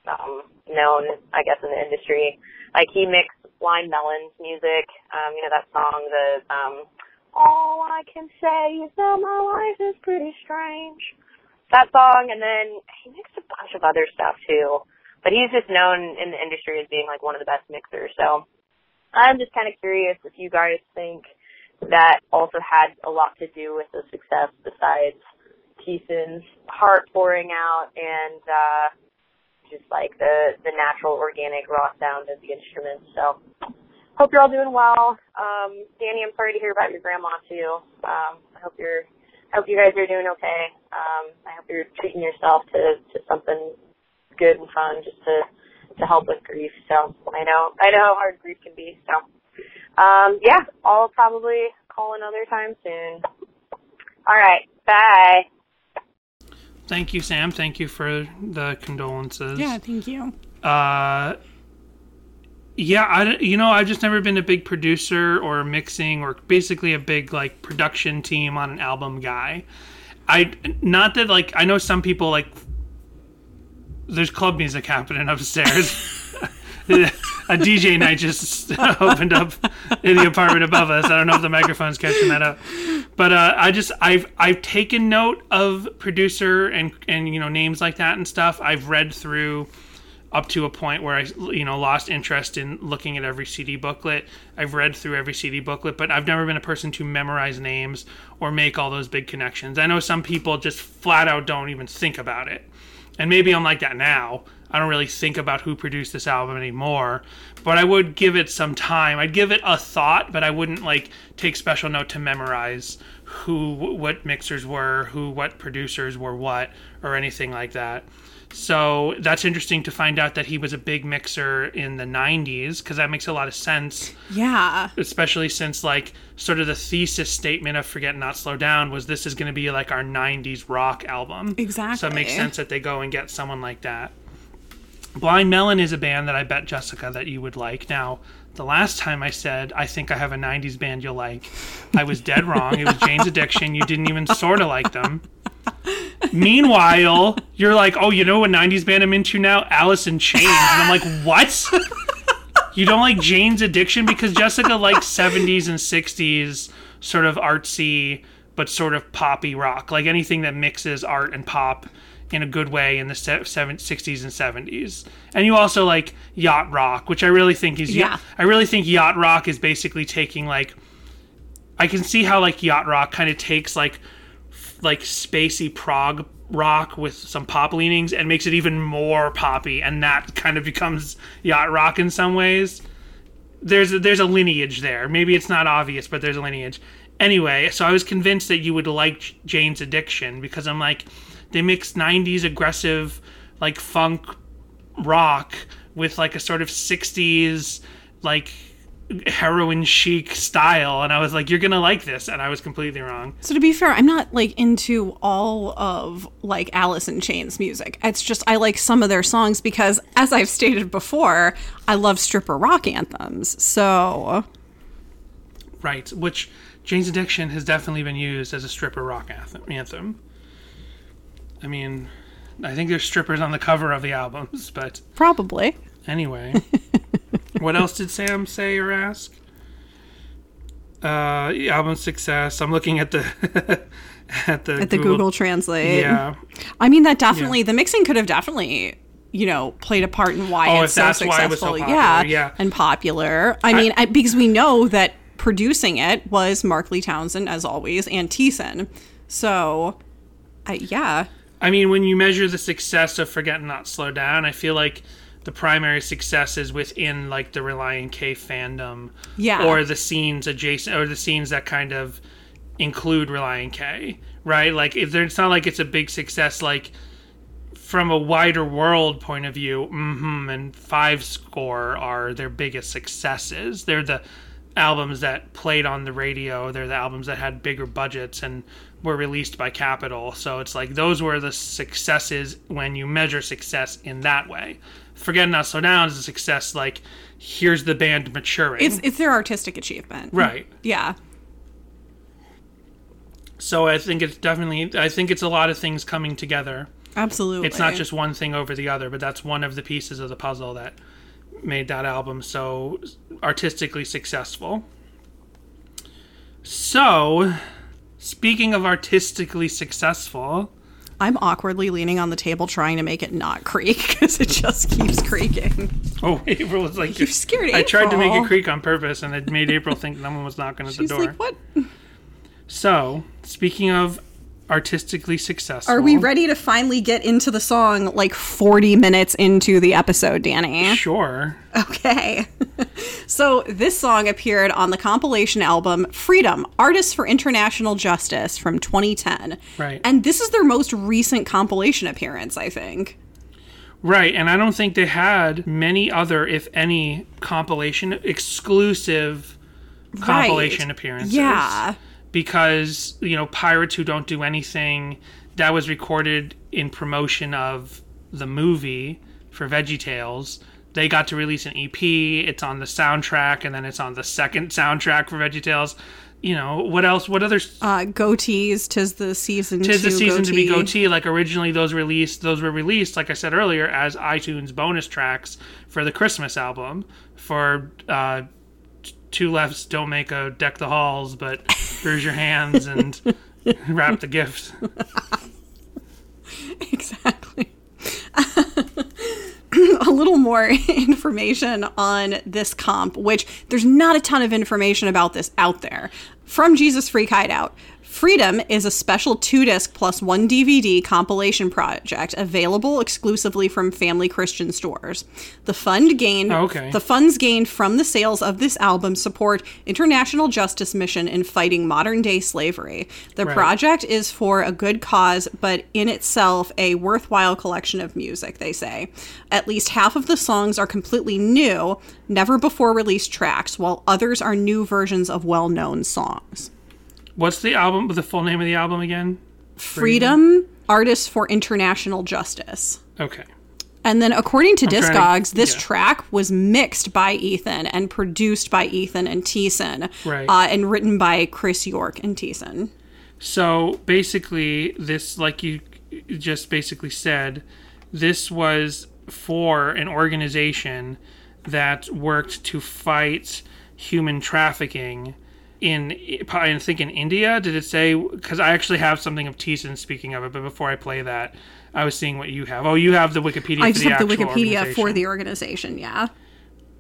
um, known, I guess, in the industry. Like he mixed Blind Melon's music. Um, you know that song, the um, all I can say is that my life is pretty strange. That song, and then he mixed a bunch of other stuff too. But he's just known in the industry as being like one of the best mixers. So I'm just kind of curious if you guys think that also had a lot to do with the success besides Thiessen's heart pouring out and uh just like the the natural organic raw sound of the instruments. So hope you're all doing well. Um Danny, I'm sorry to hear about your grandma too. Um I hope you're I hope you guys are doing okay. Um I hope you're treating yourself to to something good and fun just to to help with grief. So I know I know how hard grief can be. So um yeah, I'll probably call another time soon. All right. Bye. Thank you, Sam. Thank you for the condolences. Yeah, thank you. Uh, yeah, I you know I've just never been a big producer or mixing or basically a big like production team on an album guy. I not that like I know some people like there's club music happening upstairs. a DJ night just opened up in the apartment above us. I don't know if the microphone's catching that up, but uh, I just I've I've taken note of producer and and you know names like that and stuff. I've read through up to a point where I you know lost interest in looking at every CD booklet. I've read through every CD booklet, but I've never been a person to memorize names or make all those big connections. I know some people just flat out don't even think about it. And maybe I'm like that now. I don't really think about who produced this album anymore, but I would give it some time. I'd give it a thought, but I wouldn't like take special note to memorize who what mixers were, who what producers were what or anything like that. So that's interesting to find out that he was a big mixer in the 90s because that makes a lot of sense Yeah. especially since like sort of the thesis statement of Forget Not Slow Down was this is going to be like our 90s rock album. Exactly. So it makes sense that they go and get someone like that. Blind Melon is a band that I bet Jessica that you would like. Now, the last time I said I think I have a 90s band you'll like, I was dead wrong. It was Jane's Addiction. You didn't even sort of like them. Meanwhile, you're like, oh, you know what 90s band I'm into now? Alice in Chains. And I'm like, what? You don't like Jane's Addiction? Because Jessica likes 70s and 60s sort of artsy, but sort of poppy rock. Like anything that mixes art and pop in a good way in the 60s and 70s. And you also like yacht rock, which I really think is Yeah. I really think yacht rock is basically taking like I can see how like yacht rock kind of takes like like spacey prog rock with some pop leanings and makes it even more poppy and that kind of becomes yacht rock in some ways. There's a, there's a lineage there. Maybe it's not obvious but there's a lineage. Anyway so i was convinced that you would like jane's addiction because i'm like they mix 90s aggressive like funk rock with like a sort of 60s like heroin chic style and i was like you're gonna like this and i was completely wrong So to be fair, I'm not like into all of like Alice in Chains music. It's just I like some of their songs because as I've stated before, I love stripper rock anthems. So right which jane's addiction has definitely been used as a stripper rock anthem, anthem. i mean i think there's strippers on the cover of the albums but probably. Anyway, what else did Sam say or ask? Uh, album success. I'm looking at the at the At the Google, Translate. Yeah. I mean that definitely the mixing could have definitely you know played a part in why Oh, it's so successful. why it was so popular, yeah, yeah. and popular. I mean, I, because we know that producing it was Mark Lee Townsend as always and Thiessen. So, I, yeah, I mean, when you measure the success of Forget Not Slow Down, I feel like the primary successes within like the Relient K fandom, Yeah. or the scenes adjacent, or the scenes that kind of include Relient K, right? Like if there- it's not like it's a big success, like from a wider world point of view, hmm and Five Score are their biggest successes. They're the albums that played on the radio. They're the albums that had bigger budgets and were released by Capitol. So it's like those were the successes when you measure success in that way. Forget Not So Down is a success like here's the band maturing. It's it's their artistic achievement. right. Yeah. So I think it's definitely I think it's a lot of things coming together. Absolutely. It's not just one thing over the other, but that's one of the pieces of the puzzle that made that album so artistically successful. So, speaking of artistically successful, I'm awkwardly leaning on the table trying to make it not creak because it just keeps creaking. oh, April was like, You scared I tried to make it creak on purpose, and it made April think someone was knocking at the She's door. like, "What? So, speaking of artistically successful, Are we ready to finally get into the song like 40 minutes into the episode, Danny?" Sure. Okay. so this song appeared on the compilation album Freedom Artists for International Justice from 2010. Right. And this is their most recent compilation appearance, I think. Right, and I don't think they had many other, if any, compilation exclusive compilation Right. appearances. Yeah. Because, you know, Pirates Who Don't Do Anything, that was recorded in promotion of the movie for VeggieTales. They got to release an EP, it's on the soundtrack, and then it's on the second soundtrack for VeggieTales. You know, what else? What other Uh, goatees, tis the season Tis the season to be goatee. goatee. Like originally, those released, those were released, like I said earlier, as iTunes bonus tracks for the Christmas album. For uh, two lefts don't make a deck the halls, but here's your hands and wrap the gift. Exactly. a little more information on this comp, which there's not a ton of information about this out there. From Jesus Freak Hideout. Freedom is a special two disc plus one DVD compilation project available exclusively from Family Christian stores. The fund gained Oh, okay. the funds gained from the sales of this album support international justice mission in fighting modern day slavery. The Right. project is for a good cause, but in itself a worthwhile collection of music, they say. At least half of the songs are completely new, never before released tracks, while others are new versions of well known songs. What's the album? The full name of the album again? Freedom, Artists for International Justice. Okay. And then, according to to- Discogs, this yeah. track was mixed by Ethan and produced by Ethan and Thiessen, Right. uh, and written by Chris York and Thiessen. So basically, this, like you just basically said, this was for an organization that worked to fight human trafficking in, I think in India. Did it say? Because I actually have something of Thiessen speaking of it, but before I play that, I was seeing what you have. Oh, you have the Wikipedia. I for just the have the Wikipedia for the organization, yeah.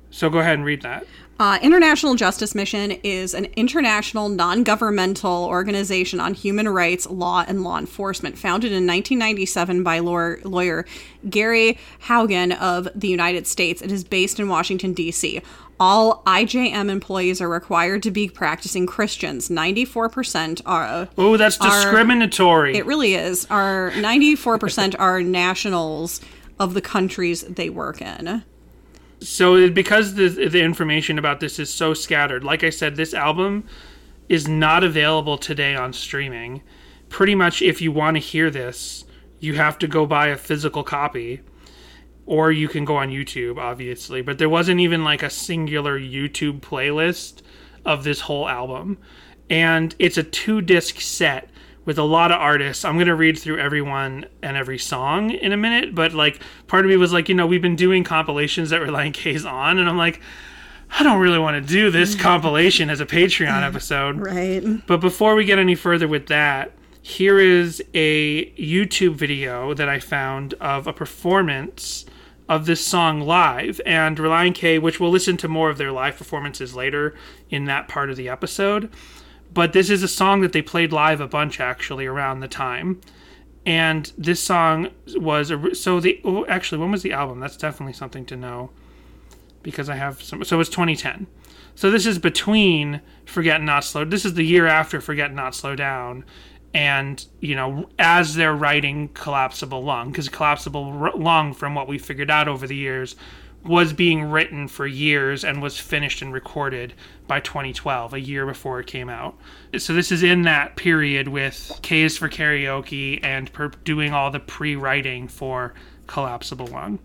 So go ahead and read that. Uh, International Justice Mission is an international non governmental organization on human rights, law, and law enforcement, founded in 1997 by lawyer, lawyer Gary Haugen of the United States. It is based in Washington, D.C. All IJM employees are required to be practicing Christians. 94% are. Oh, that's Are- discriminatory. It really is. Are 94% are nationals of the countries they work in. so because the the information about this is so scattered like i said this album is not available today on streaming pretty much if you want to hear this you have to go buy a physical copy or you can go on youtube obviously but there wasn't even like a singular youtube playlist of this whole album and it's a two disc set with a lot of artists. I'm going to read through everyone and every song in a minute, but like part of me was like, you know, we've been doing compilations that Relient K's on, and I'm like, I don't really want to do this compilation as a Patreon episode. Right. But before we get any further with that, here is a YouTube video that I found of a performance of this song live. And Relient K, which we'll listen to more of their live performances later in that part of the episode. But this is a song that they played live a bunch actually around the time. And this song was a, so the oh, actually when was the album? That's definitely something to know because I have some. So it's 2010. So this is between Forget Not Slow. This is the year after Forget Not Slow Down, and you know as they're writing Collapsible Lung, because Collapsible Lung, from what we figured out over the years, was being written for years and was finished and recorded by 2012, a year before it came out. So this is in that period with k is for Karaoke and per- doing all the pre-writing for Collapsible Lung.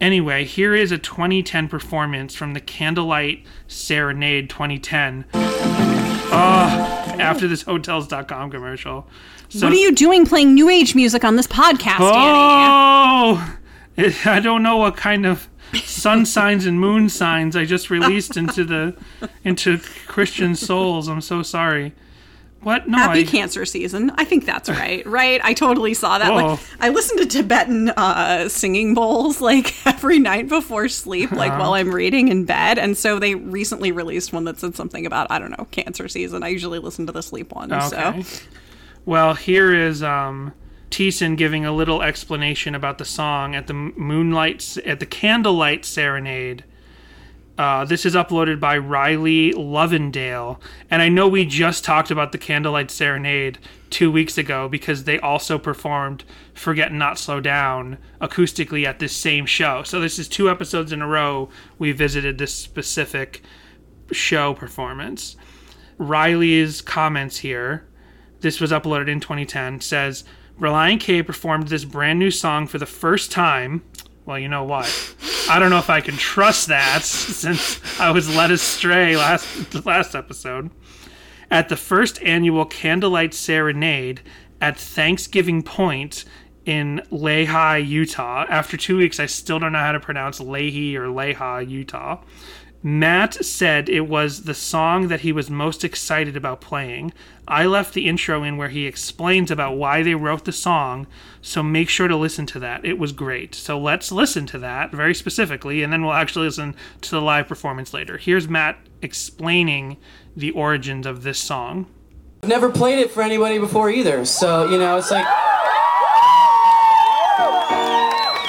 Anyway, here is a 2010 performance from the Candlelight Serenade 2010. Oh, after this Hotels.com commercial. So, what are you doing playing new age music on this podcast? Oh, it, I don't know what kind of sun signs and moon signs I just released into the into Christian souls. I'm so sorry. What? No, Happy I, cancer season. I think that's right. Right? I totally saw that. Whoa. Like, I listen to Tibetan uh, singing bowls like every night before sleep, like Uh-huh. while I'm reading in bed. And so they recently released one that said something about I don't know cancer season. I usually listen to the sleep one. Okay. So Well, here is um, Thiessen giving a little explanation about the song at the moonlight at the candlelight serenade. Uh, this is uploaded by Riley Lovendale, and I know we just talked about the Candlelight Serenade two weeks ago because they also performed "Forget Not Slow Down" acoustically at this same show. So this is two episodes in a row we visited this specific show performance. Riley's comments here this was uploaded in 2010 says Relient K performed this brand new song for the first time. Well, you know what? I don't know if I can trust that since I was led astray last last episode. At the first annual Candlelight Serenade at Thanksgiving Point in Lehi, Utah. After two weeks, I still don't know how to pronounce Lehi or Lehi, Utah. Matt said it was the song that he was most excited about playing. I left the intro in where he explains about why they wrote the song, so make sure to listen to that. It was great. So let's listen to that very specifically, and then we'll actually listen to the live performance later. Here's Matt explaining the origins of this song. I've never played it for anybody before either, so you know, it's like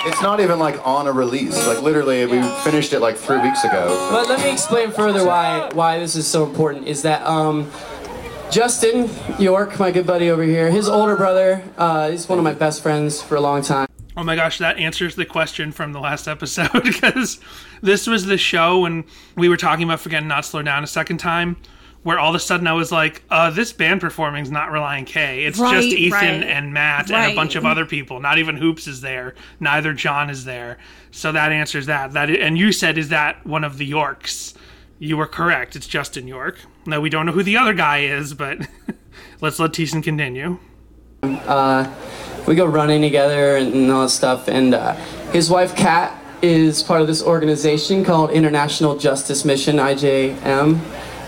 It's not even like on a release. Like literally, we finished it like three weeks ago. But let me explain further why why this is so important. Is that um, Justin York, my good buddy over here, his older brother, uh, he's one of my best friends for a long time. Oh my gosh, that answers the question from the last episode because this was the show when we were talking about Forgetting Not Slow Down a second time, where all of a sudden I was like, uh, this band performing is not Relient K. It's Right, just Ethan right. and Matt and a bunch of other people. Not even Hoopes is there. Neither John is there. So that answers that. That and you said, is that one of the Yorks? You were correct. It's Justin York. Now we don't know who the other guy is, but let's let Thiessen continue. Uh, we go running together and, and all that stuff. And uh, his wife Kat is part of this organization called International Justice Mission (IJM),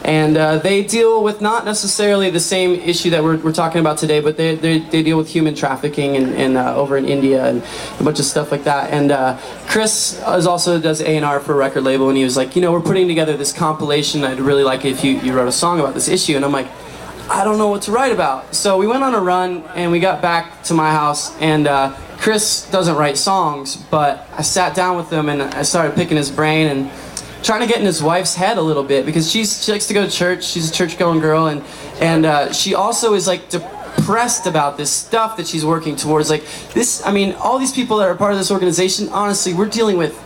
and uh, they deal with not necessarily the same issue that we're, we're talking about today, but they, they, they deal with human trafficking and, and uh, over in India and a bunch of stuff like that. And uh, Chris is also does A and R for a record label, and he was like, you know, we're putting together this compilation. I'd really like if you, you wrote a song about this issue. And I'm like. I don't know what to write about. So we went on a run and we got back to my house and uh, Chris doesn't write songs, but I sat down with him and I started picking his brain and trying to get in his wife's head a little bit because she's she likes to go to church. She's a church going girl and and uh, she also is like depressed about this stuff that she's working towards. Like this, I mean, all these people that are part of this organization. Honestly, we're dealing with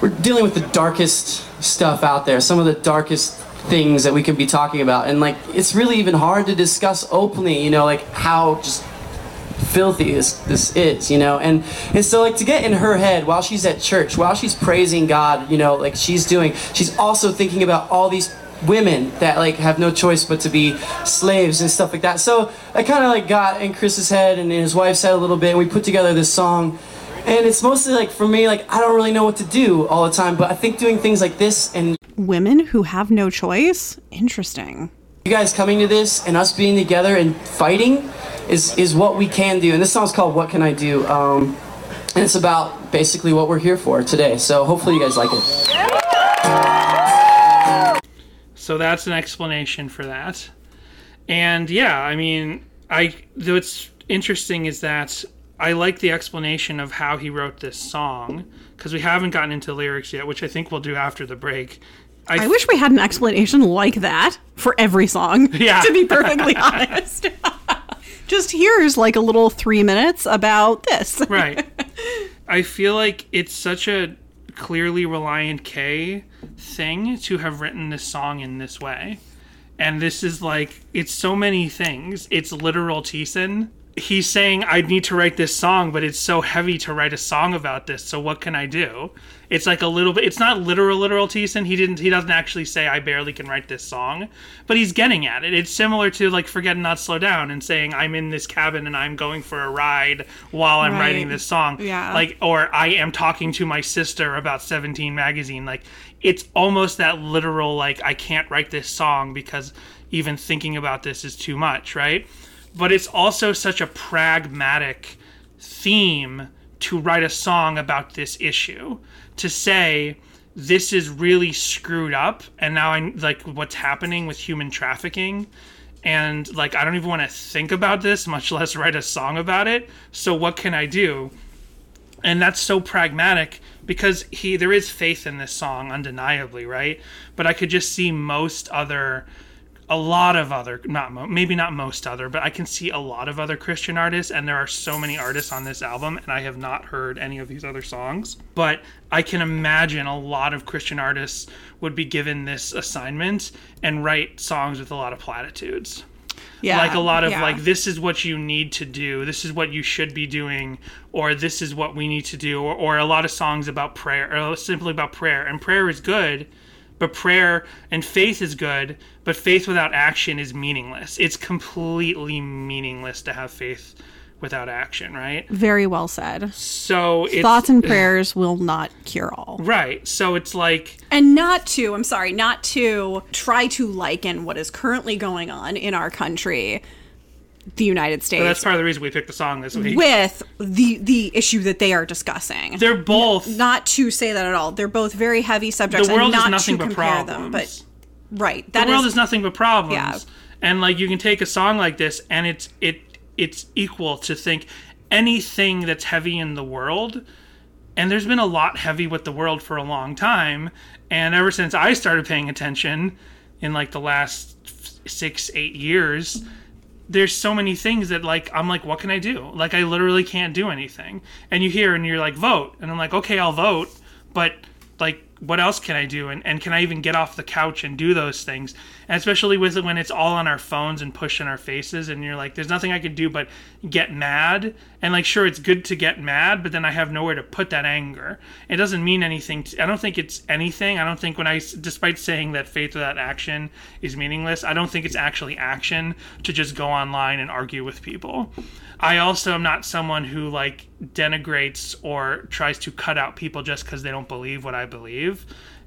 we're dealing with the darkest stuff out there. Some of the darkest things that we could be talking about and like it's really even hard to discuss openly you know like how just filthy this this is you know and and so like to get in her head while she's at church while she's praising god you know like she's doing she's also thinking about all these women that like have no choice but to be slaves and stuff like that so i kind of like got in chris's head and in his wife's head a little bit and we put together this song and it's mostly like for me like i don't really know what to do all the time but i think doing things like this and Women who have no choice? Interesting. you guys coming to this and us being together and fighting is is what we can do and this song's called what can i do um, and it's about basically what we're here for today so hopefully you guys like it So that's an explanation for that. And yeah, I mean, I though it's interesting is that I like the explanation of how he wrote this song because we haven't gotten into lyrics yet, which I think we'll do after the break. I wish we had an explanation like that for every song. Yeah. To be perfectly honest. Just here's like a little three minutes about this. right. I feel like it's such a clearly Relient K thing to have written this song in this way. And this is like, it's so many things. It's literal Thiessen. He's saying, I need to write this song, but it's so heavy to write a song about this. So what can I do? It's like a little bit, it's not literal, literal Thiessen. He didn't, he doesn't actually say, I barely can write this song, but he's getting at it. It's similar to like Forget and Not Slow Down and saying, I'm in this cabin and I'm going for a ride while I'm Right. writing this song. Yeah. Like, or I am talking to my sister about 17 magazine. Like, it's almost that literal, like, I can't write this song because even thinking about this is too much, right? But it's also such a pragmatic theme to write a song about this issue. To say, this is really screwed up, and now i'm like what's happening with human trafficking and like I don't even want to think about this, much less write a song about it. So what can I do? And that's so pragmatic because he there is faith in this song undeniably, right? But I could just see most other a lot of other not mo- maybe not most other, but I can see a lot of other Christian artists and there are so many artists on this album and I have not heard any of these other songs, but I can imagine a lot of Christian artists would be given this assignment and write songs with a lot of platitudes Yeah. like a lot of yeah. like this is what you need to do this is what you should be doing or this is what we need to do or, or a lot of songs about prayer or simply about prayer and prayer is good but prayer and faith is good but faith without action is meaningless it's completely meaningless to have faith without action right Very well said. so it's Thoughts and prayers will not cure all. right so it's like And not to, I'm sorry, not to try to liken what is currently going on in our country, the United but States, that's part of the reason we picked the song this week with the the issue that they are discussing. they're both not to say that at all. They're both very heavy subjects the world and not is nothing to but compare problems them, but right. That the world is- is, nothing but problems. Yeah. And like you can take a song like this and it's it it's equal to think anything that's heavy in the world and there's been a lot heavy with the world for a long time and ever since I started paying attention in like the last 6 8 years there's so many things that like I'm like what can I do? Like I literally can't do anything. And you hear and you're like vote and I'm like okay, I'll vote, but like what else can I do? And, and can I even get off the couch and do those things? And especially with it when it's all on our phones and pushed in our faces, and you're like, there's nothing I can do but get mad. And like, sure, it's good to get mad, but then I have nowhere to put that anger. It doesn't mean anything. To, I don't think it's anything. I don't think when I, despite saying that faith without action is meaningless, I don't think it's actually action to just go online and argue with people. I also am not someone who like denigrates or tries to cut out people just because they don't believe what I believe.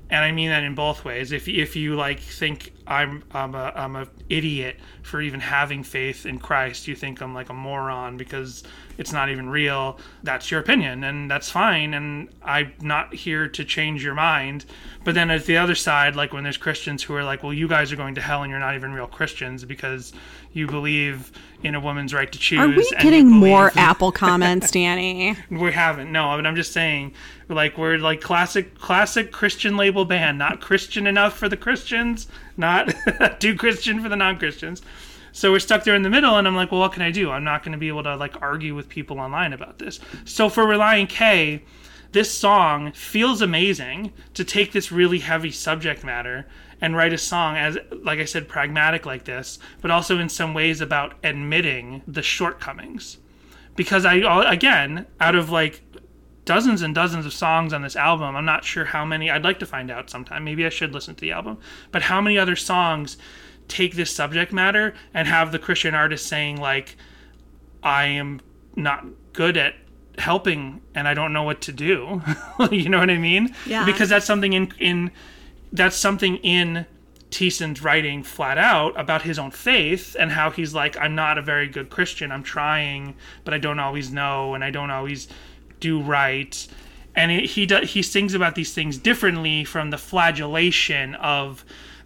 And I mean that in both ways. If if you like think I'm I'm a I'm a idiot for even having faith in Christ, you think I'm like a moron because it's not even real. That's your opinion, and that's fine. And I'm not here to change your mind. But then at the other side, like when there's Christians who are like, "Well, you guys are going to hell, and you're not even real Christians because you believe in a woman's right to choose." Are we getting more Apple comments, Danny? we haven't. No, but I'm just saying, like we're like classic, classic Christian label band. Not Christian enough for the Christians, not too Christian for the non-Christians. So we're stuck there in the middle, and I'm like, well, what can I do? I'm not going to be able to like argue with people online about this. So for Relient K, this song feels amazing to take this really heavy subject matter and write a song as like I said pragmatic like this, but also in some ways about admitting the shortcomings because I again out of like dozens and dozens of songs on this album, I'm not sure how many. I'd like to find out sometime. Maybe I should listen to the album. But how many other songs take this subject matter and have the Christian artist saying like, "I am not good at helping and I don't know what to do." you know what I mean? Yeah. Because that's something in in that's something in Thiessen's writing flat out about his own faith and how he's like, I'm not a very good Christian. I'm trying, but I don't always know, and I don't always do right. And it, he do, he sings about these things differently from the flagellation of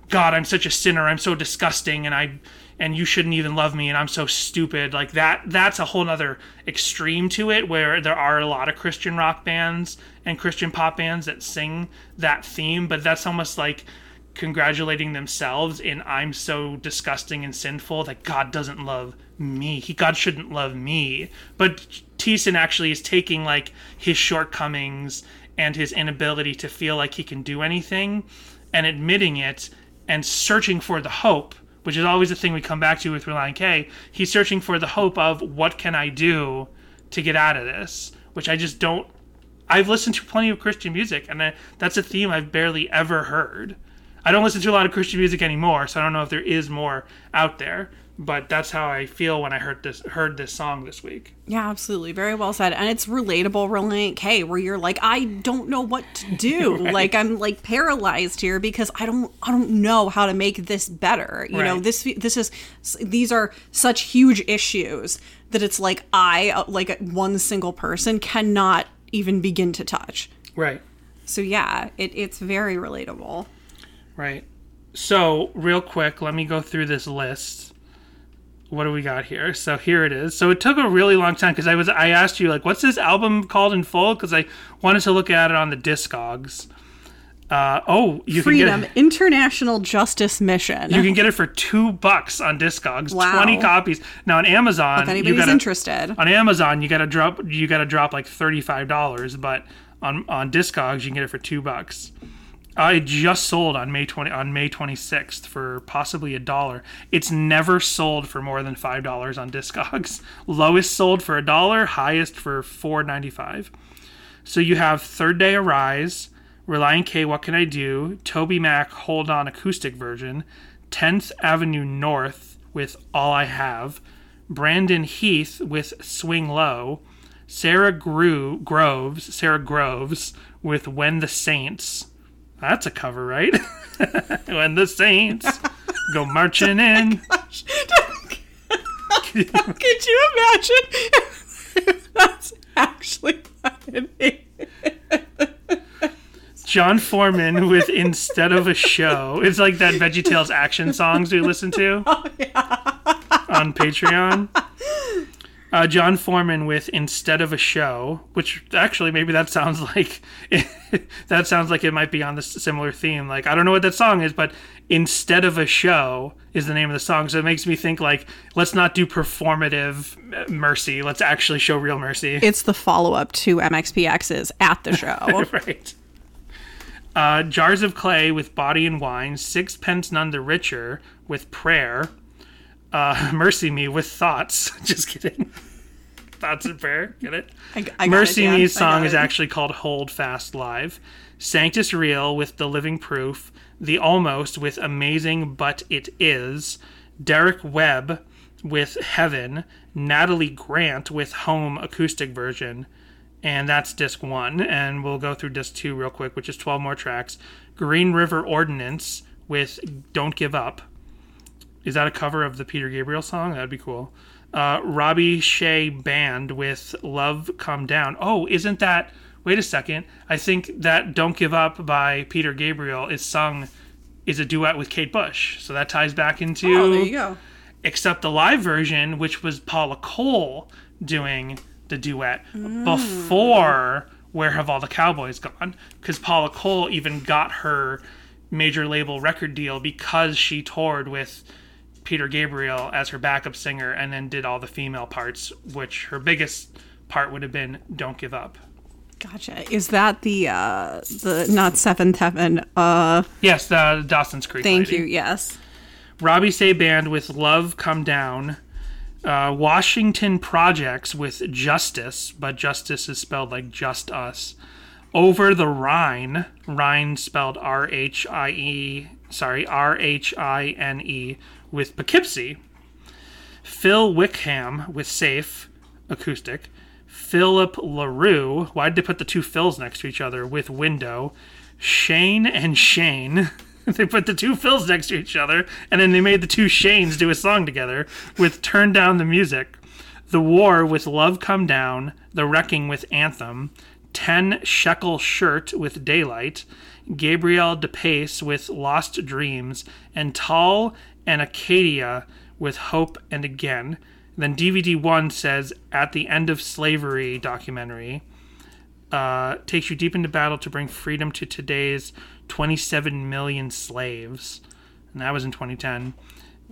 God. I'm such a sinner. I'm so disgusting, and I, and you shouldn't even love me and I'm so stupid. Like that that's a whole nother extreme to it where there are a lot of Christian rock bands and Christian pop bands that sing that theme, but that's almost like congratulating themselves in I'm so disgusting and sinful that God doesn't love me. He God shouldn't love me. But Thiessen actually is taking like his shortcomings and his inability to feel like he can do anything and admitting it and searching for the hope, which is always the thing we come back to with Relient K. He's searching for the hope of what can I do to get out of this, which I just don't I've listened to plenty of Christian music, and I, that's a theme I've barely ever heard. I don't listen to a lot of Christian music anymore, so I don't know if there is more out there. But that's how I feel when I heard this heard this song this week. Yeah, absolutely. Very well said. And it's relatable, Relient K, where you're like, I don't know what to do. Like I'm like paralyzed here because I don't I don't know how to make this better. You know, this this is these are such huge issues that it's like I uh, like one single person cannot even begin to touch. Right. So yeah, it, it's very relatable. Right. So, real quick, let me go through this list. What do we got here? So here it is. So it took a really long time because I was I asked you like, what's this album called in full? Because I wanted to look at it on the Discogs. Uh, oh, you Freedom can get it, International Justice Mission. you can get it for two bucks on Discogs. Wow. Twenty copies. Now on Amazon, if you anybody's gotta, interested. on Amazon you gotta drop you gotta drop like thirty five dollars, but on on Discogs you can get it for two bucks. I just sold on May twenty on May twenty sixth for possibly a dollar. It's never sold for more than five dollars on Discogs. Lowest sold for a dollar, highest for four ninety five. So you have Third Day Arise, Relient K, What Can I Do, TobyMac, Hold On acoustic version, 10th Avenue North with All I Have, Brandon Heath with Swing Low, Sarah Gro- Groves, Sara Groves with When the Saints. That's a cover, right? when the Saints go marching oh in. Could you imagine if that's actually happening? Jon Foreman with Instead of a Show. It's like that VeggieTales action songs we listen to oh, on Patreon. Uh, Jon Foreman with Instead of a Show, which actually maybe that sounds like that sounds like it might be on this similar theme. Like I don't know what that song is, but Instead of a Show is the name of the song. So it makes me think like let's not do performative mercy. Let's actually show real mercy. It's the follow up to MXPX's at the show. right. Uh, Jars of Clay with Body and Wine, Sixpence None the Richer with Prayer, uh, MercyMe with Thoughts. Just kidding. Thoughts and Prayer. Get it? I, I Mercy it. Me's song is actually called Hold Fast Live. Sanctus Real with The Living Proof. The Almost with Amazing But It Is. Derek Webb with Heaven. Natalie Grant with Home Acoustic Version. And that's disc one. And we'll go through disc two real quick, which is 12 more tracks. Green River Ordinance with Don't Give Up. Is that a cover of the Peter Gabriel song? That'd be cool. Uh, Robbie Seay Band with Love Come Down. Oh, isn't that. Wait a second. I think that Don't Give Up by Peter Gabriel is sung, is a duet with Kate Bush. So that ties back into. Oh, there you go. Except the live version, which was Paula Cole doing the duet before Where Have All the Cowboys Gone? Because Paula Cole even got her major label record deal because she toured with Peter Gabriel as her backup singer and then did all the female parts, which her biggest part would have been Don't Give Up. Gotcha. Is that the uh the not Seventh Heaven? Uh Yes, the Dawson's Creek. thank lady. you. Yes. Robbie Seay Band with Love Come Down. Uh, Washington Projects with Justice, but Justice is spelled like Just Us. Over the Rhine, Rhine spelled R H I E, sorry, R H I N E, with Poughkeepsie. Phil Wickham with Safe, acoustic. Philip LaRue, why'd they put the two Phils next to each other, with Window. Shane and Shane. they put the two Phils next to each other, and then they made the two Shanes do a song together with Turn Down the Music. The War with Love Come Down. The Wrecking with Anthem. Ten Shekel Shirt with Daylight. Gabriel DePace with Lost Dreams. And Tal and Acacia with Hope and Again. Then DVD one says At the End of Slavery documentary. Uh, takes you deep into battle to bring freedom to today's 27 million slaves. And that was in 2010.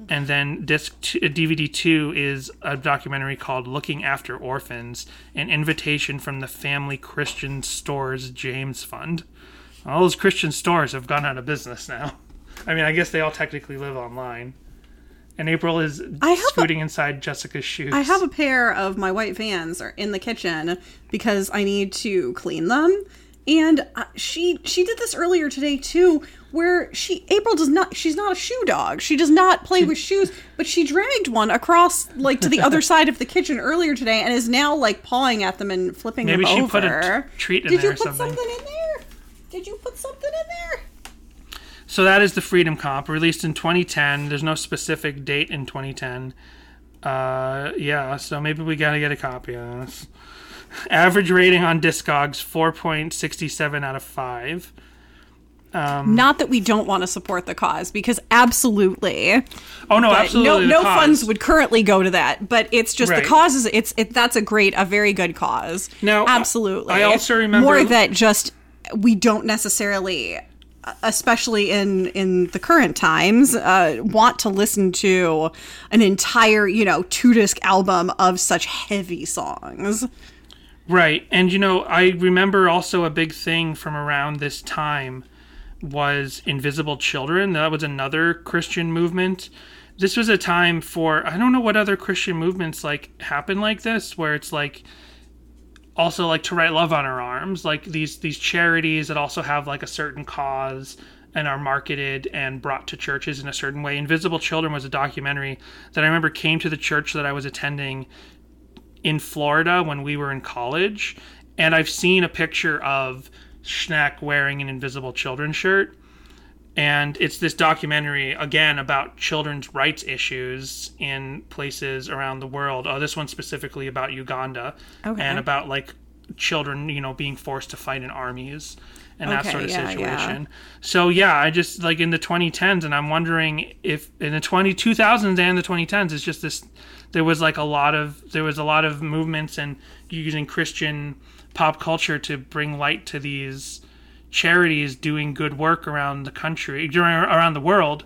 And then disc t- uh, DVD two is a documentary called "Looking After Orphans," an invitation from the Family Christian Stores James Fund. All those Christian stores have gone out of business now. I mean, I guess they all technically live online. And April is have a- scooting inside Jessica's shoes. I have a pair of my white vans are in the kitchen because I need to clean them. And uh, she she did this earlier today too, where she April does not she's not a shoe dog. She does not play with shoes, but she dragged one across like to the other side of the kitchen earlier today and is now like pawing at them and flipping Maybe them over. Maybe she put a t- treat in there. Did there you put something. something in there? Did you put something in there? So that is the Freedom Comp, released in 2010. There's no specific date in 2010. Uh, yeah, so maybe we gotta get a copy of this. Average rating on Discogs 4.67 out of 5. Not that we don't want to support the cause, because absolutely. Oh no, absolutely. no, no funds would currently go to that, but it's just Right. the cause is it's it that's a great a very good cause. No, absolutely. I also remember- more that just we don't necessarily, especially in in the current times, uh, want to listen to an entire you know two disc album of such heavy songs. Right. And you know, I remember also a big thing from around this time was Invisible Children. That was another Christian movement. This was a time for I don't know what other Christian movements like happen like this where it's like also like to write love on our arms, like these these charities that also have like a certain cause and are marketed and brought to churches in a certain way. Invisible Children was a documentary that I remember came to the church that I was attending in Florida when we were in college, and I've seen a picture of Schneck wearing an Invisible Children shirt. And it's this documentary again about children's rights issues in places around the world. Oh, this one specifically about Uganda Okay. and about like children, you know, being forced to fight in armies and that sort of yeah, yeah. situation. So yeah, I just like in the 2010s, and I'm wondering if in the 20 2000s and the 2010s, it's just this. There was like a lot of there was a lot of movements and using Christian pop culture to bring light to these charities doing good work around the country, around the world.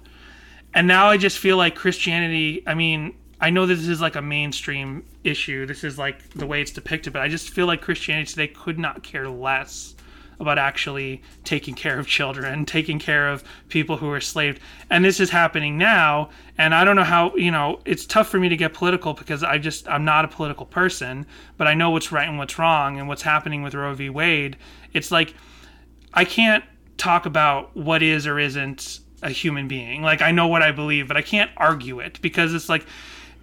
And now I just feel like Christianity. I mean, I know this is like a mainstream issue. This is like the way it's depicted, but I just feel like Christianity today could not care less about actually taking care of children, taking care of people who are enslaved. And this is happening now. And I don't know how, you know, it's tough for me to get political because I just, I'm not a political person, but I know what's right and what's wrong and what's happening with Roe v. Wade. It's like, I can't talk about what is or isn't a human being. Like I know what I believe, but I can't argue it because it's like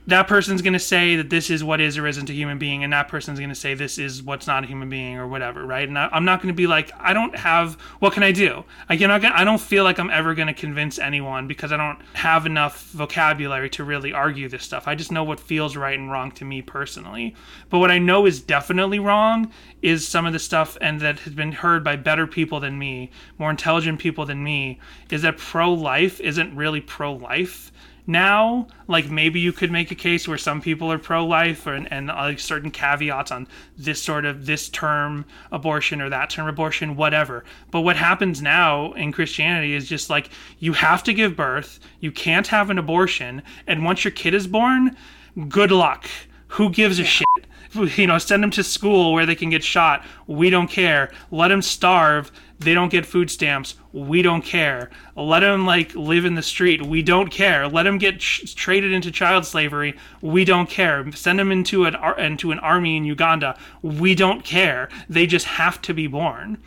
that person's going to say that this is what is or isn't a human being, and that person's going to say this is what's not a human being or whatever, right? And I, I'm not going to be like, I don't have. What can I do? I cannot. I don't feel like I'm ever going to convince anyone because I don't have enough vocabulary to really argue this stuff. I just know what feels right and wrong to me personally. But what I know is definitely wrong is some of the stuff, and that has been heard by better people than me, more intelligent people than me, is that pro-life isn't really pro-life now like maybe you could make a case where some people are pro-life or, and like certain caveats on this sort of this term abortion or that term abortion whatever. But what happens now in christianity is just like you have to give birth you can't have an abortion and once your kid is born good luck. Who gives a shit you know send them to school where they can get shot. We don't care. Let them starve. They don't get food stamps. We don't care. Let them like live in the street. We don't care. Let them get traded into child slavery. We don't care. Send them into an ar- into an army in uganda. We don't care. They just have to be born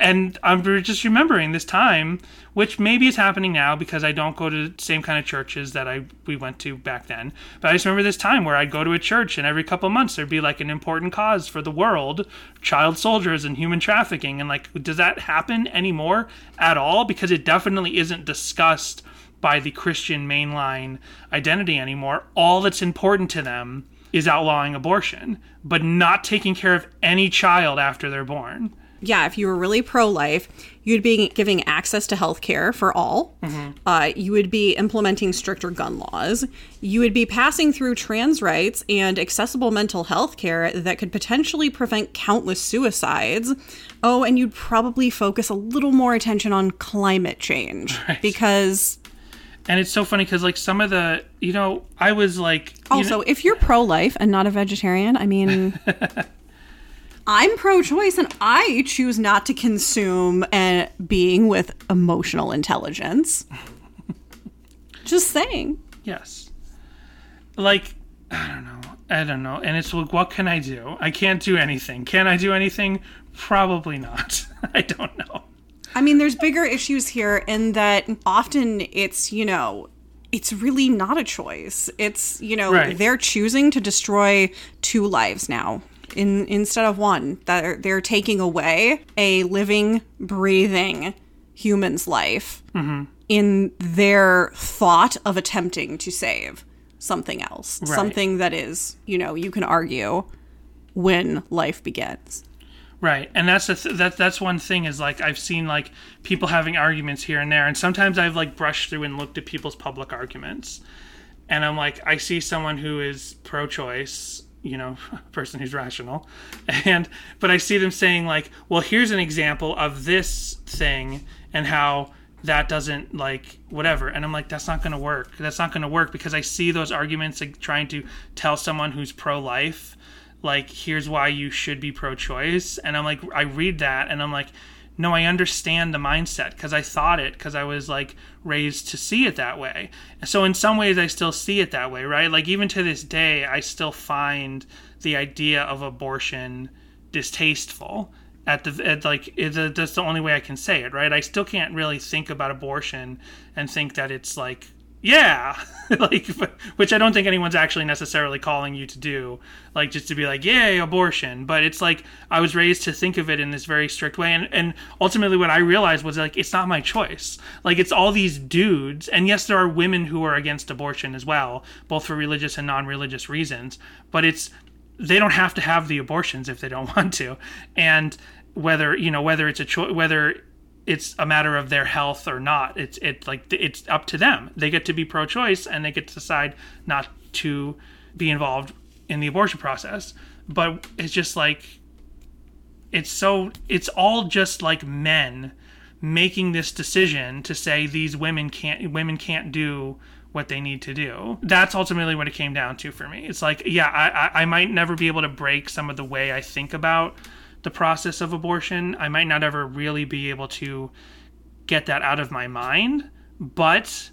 and I'm just remembering this time, which maybe is happening now because I don't go to the same kind of churches that I we went to back then. But I just remember this time where I'd go to a church and every couple months there'd be like an important cause for the world, child soldiers and human trafficking. And like, does that happen anymore at all? Because it definitely isn't discussed by the Christian mainline identity anymore. All that's important to them is outlawing abortion, but not taking care of any child after they're born yeah, if you were really pro life, you'd be giving access to health care for all. Uh, you would be implementing stricter gun laws. You would be passing through trans rights and accessible mental health care that could potentially prevent countless suicides. Oh, and you'd probably focus a little more attention on climate change because And it's so funny because like some of the, you know, I was like, you Also, know- if you're pro life and not a vegetarian, I mean, I'm pro choice and I choose not to consume a being with emotional intelligence. Just saying. Yes. Like, I don't know. I don't know. And it's like, what can I do? I can't do anything. Can I do anything? Probably not. I don't know. I mean, there's bigger issues here in that often it's, you know, it's really not a choice. It's, you know, Right. they're choosing to destroy two lives now in instead of one. That they're, they're taking away a living, breathing human's life mm-hmm. in their thought of attempting to save something else. Right. Something that is, you know, you can argue when life begins. Right, and that's the th- that that's one thing is like I've seen like people having arguments here and there, and sometimes I've like brushed through and looked at people's public arguments, and I'm like I see someone who is pro-choice, you know, person who's rational, and but I see them saying like, well, here's an example of this thing and how that doesn't like whatever. And i'm like that's not going to work. That's not going to work because i see those arguments like trying to tell someone who's pro-life like here's why you should be pro-choice. And i'm like i read that and i'm like no i understand the mindset because i thought it because i was like raised to see it that way. So in some ways i still see it that way right? Like even to this day i still find the idea of abortion distasteful at the at like that's the only way i can say it right? I still can't really think about abortion and think that it's like yeah. Like which i don't think anyone's actually necessarily calling you to do. Like just to be like yay abortion. But it's like i was raised to think of it in this very strict way. And and ultimately what i realized was like it's not my choice. Like it's all these dudes. And yes there are women who are against abortion as well both for religious and non-religious reasons. But it's they don't have to have the abortions if they don't want to. And whether you know whether it's a choice whether it's a matter of their health or not. It's it like it's up to them. They get to be pro-choice and they get to decide not to be involved in the abortion process. But it's just like it's so it's all just like men making this decision to say these women can't women can't do what they need to do. That's ultimately what it came down to for me. It's like yeah I, I i might never be able to break some of the way i think about the process of abortion i might not ever really be able to get that out of my mind but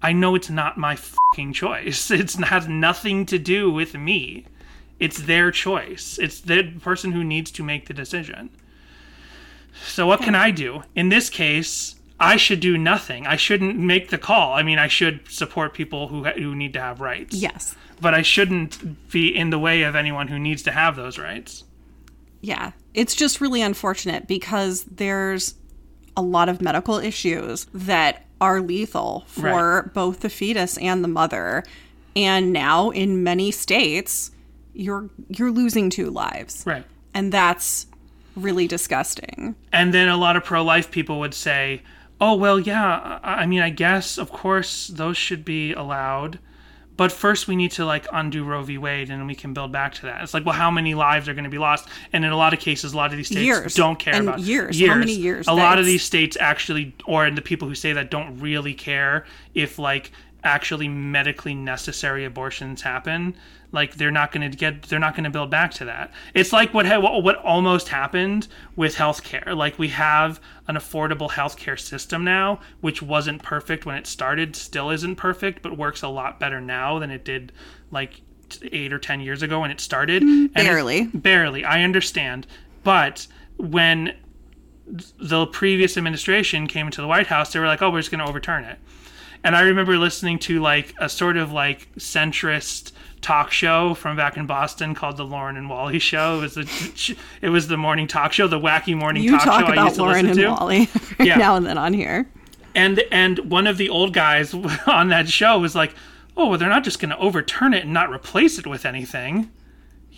i know it's not my fucking choice it's has nothing to do with me it's their choice it's the person who needs to make the decision so what can I do? In this case, I should do nothing. I shouldn't make the call. I mean, I should support people who who need to have rights. Yes. But I shouldn't be in the way of anyone who needs to have those rights. Yeah. It's just really unfortunate because there's a lot of medical issues that are lethal for Right. both the fetus and the mother. And now in many states, you're you're losing two lives. Right. And that's really disgusting. And then a lot of pro-life people would say, "Oh, well, yeah, I I mean, I guess of course those should be allowed." But first, we need to like undo Roe v. Wade, and we can build back to that. It's like, well, how many lives are going to be lost? And in a lot of cases, a lot of these states Years. don't care And about years. How many years? A lot of these states actually, or the people who say that don't really care if like actually medically necessary abortions happen. Like they're not going to get, they're not going to build back to that. It's like what ha- what what almost happened with healthcare. Like we have an affordable healthcare system now, which wasn't perfect when it started, still isn't perfect, but works a lot better now than it did like eight or ten years ago when it started. Mm, and it- barely. barely. I understand, but when the previous administration came into the White House, they were like, "Oh, we're just going to overturn it." And I remember listening to like a sort of like centrist talk show from back in Boston called the Loren and Wally Show. It was the it was the morning talk show, the wacky morning You talk, talk show I about used to Loren listen and to. Wally Yeah. now and then on here. And and one of the old guys on that show was like, "Oh, well, they're not just going to overturn it and not replace it with anything."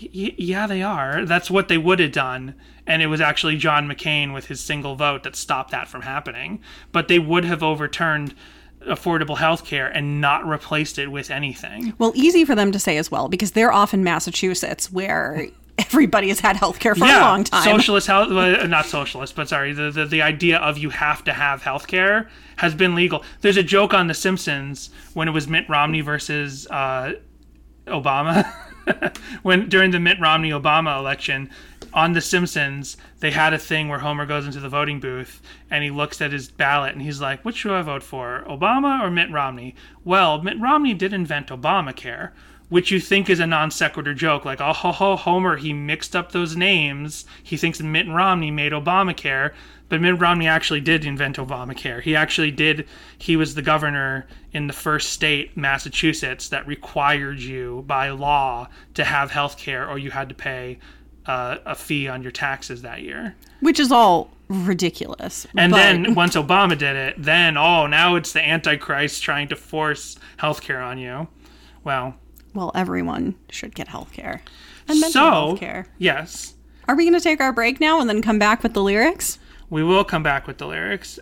Y- yeah, they are. That's what they would have done. And it was actually John McCain with his single vote that stopped that from happening. But they would have overturned affordable health care and not replaced it with anything. Well, easy for them to say as well because they're off in Massachusetts where everybody has had health care for a long time. Socialist health, well, not socialist, but sorry, the, the the idea of you have to have health care has been legal. There's a joke on The Simpsons when it was Mitt Romney versus uh, Obama, when during the Mitt Romney Obama election. On The Simpsons, they had a thing where Homer goes into the voting booth and he looks at his ballot and he's like, "Which should I vote for, Obama or Mitt Romney?" Well, Mitt Romney did invent Obamacare, which you think is a non sequitur joke, like, oh, ho, ho, Homer, he mixed up those names. He thinks Mitt Romney made Obamacare, but Mitt Romney actually did invent Obamacare. He actually did, he was the governor in the first state, Massachusetts, that required you by law to have health care or you had to pay uh, a fee on your taxes that year. which is all ridiculous. And but- then once Obama did it, then, oh, now it's the Antichrist trying to force healthcare on you. Well, well, everyone should get healthcare. And mental so, health care. yes, Are we going to take our break now and then come back with the lyrics? we will come back with the lyrics.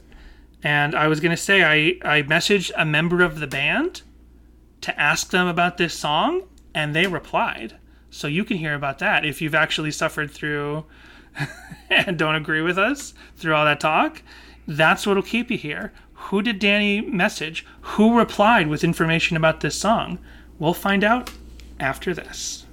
And I was going to say, I, I messaged a member of the band to ask them about this song, and they replied. So you can hear about that if you've actually suffered through and don't agree with us through all that talk. That's what'll keep you here. Who did Danny message? Who replied with information about this song? We'll find out after this.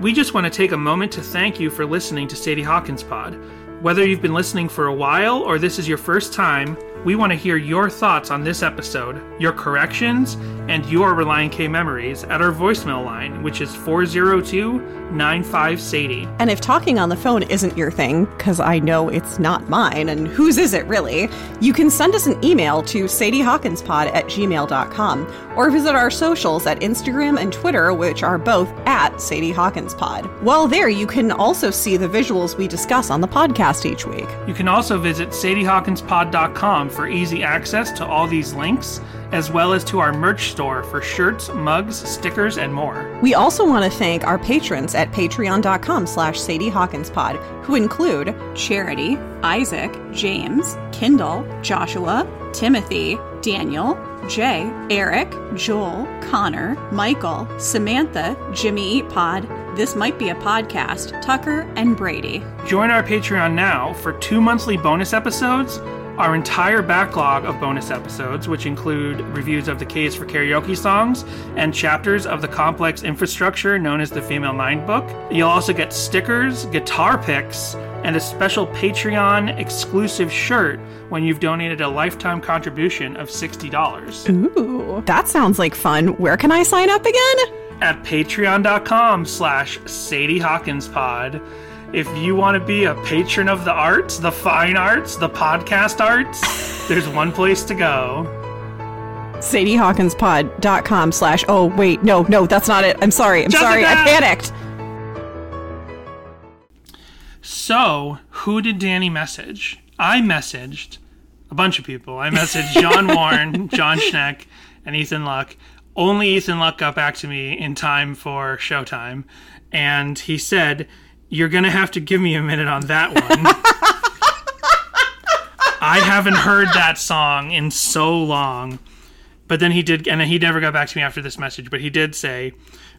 We just want to take a moment to thank you for listening to Sadie Hawkins Pod. Whether you've been listening for a while or this is your first time, we want to hear your thoughts on this episode, your corrections, and your Relient K memories at our voicemail line, which is 402 95 Sadie. And if talking on the phone isn't your thing, because I know it's not mine, and whose is it really, you can send us an email to sadiehawkinspod at gmail.com or visit our socials at Instagram and Twitter, which are both at Sadie Hawkins Pod. While there, you can also see the visuals we discuss on the podcast each week. You can also visit sadiehawkinspod.com Um, for easy access to all these links, as well as to our merch store for shirts, mugs, stickers, and more. We also want to thank our patrons at patreon.com slash Sadie Hawkins Pod, who include Charity, Isaac, James, Kindle, Joshua, Timothy, Daniel, Jay, Eric, Joel, Connor, Michael, Samantha, Jimmy Eat Pod, This Might Be a Podcast, Tucker, and Brady. Join our Patreon now for two monthly bonus episodes, our entire backlog of bonus episodes, which include reviews of the K Is for Karaoke songs and chapters of the complex infrastructure known as the Female Mind book. You'll also get stickers, guitar picks, and a special Patreon exclusive shirt when you've donated a lifetime contribution of $60. Ooh, that sounds like fun. Where can I sign up again? at patreon.com slash Sadie Hawkins Pod. If you want to be a patron of the arts, the fine arts, the podcast arts, there's one place to go. SadieHawkinsPod.com slash, oh, wait, no, no, that's not it. I'm sorry. I'm sorry. I panicked. So, who did Danny message? I messaged a bunch of people. I messaged John Warne, Jon Schneck, and Ethan Luck. Only Ethan Luck got back to me in time for showtime. And he said, You're going to have to give me a minute on that one. I haven't heard that song in so long. But then he did, and he never got back to me after this message, but he did say,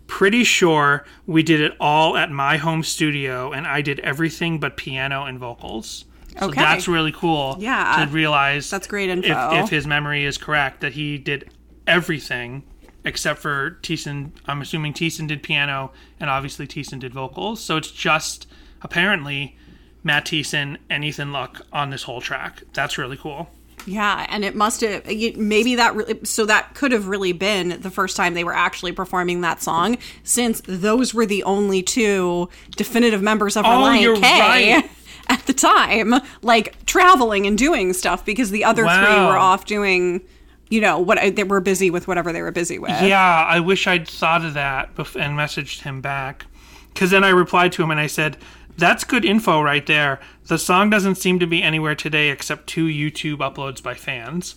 Pretty sure we did it all at my home studio, and I did everything but piano and vocals. So Okay. that's really cool Yeah. to realize That's great if, info. if his memory is correct that he did everything except for Thiessen. I'm assuming Thiessen did piano, and obviously Thiessen did vocals. So it's just apparently Matt Thiessen and Ethan Luck on this whole track. That's really cool. Yeah, and it must have maybe that really so that could have really been the first time they were actually performing that song, since those were the only two definitive members of Oh, Relient K right. at the time, like traveling and doing stuff because the other three were off doing, you know, what I, they were busy with whatever they were busy with. Yeah, I wish I'd thought of that and messaged him back. Because then I replied to him and I said, That's good info right there. The song doesn't seem to be anywhere today except two YouTube uploads by fans.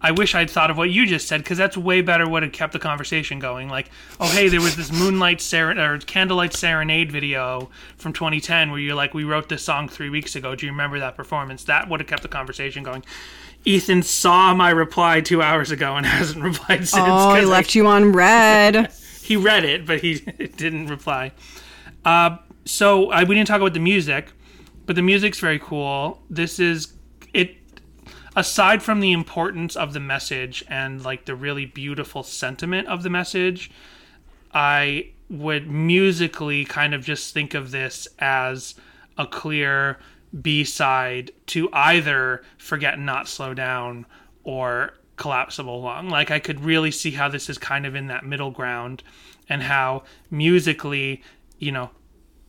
I wish I'd thought of what you just said because that's way better. What had kept the conversation going. Like, oh hey, there was this Moonlight Seren- or Candlelight Serenade video from 2010 where you're like, we wrote this song three weeks ago. Do you remember that performance? That would have kept the conversation going. Ethan saw my reply two hours ago and hasn't replied since. Oh, he 'cause I- left you on red. he read it, but he didn't reply. Uh, so I, we didn't talk about the music, but the music's very cool. This is. Aside from the importance of the message and like the really beautiful sentiment of the message, I would musically kind of just think of this as a clear B side to either Forget Not Slow Down or Collapsible Lung. Like I could really see how this is kind of in that middle ground and how musically, you know,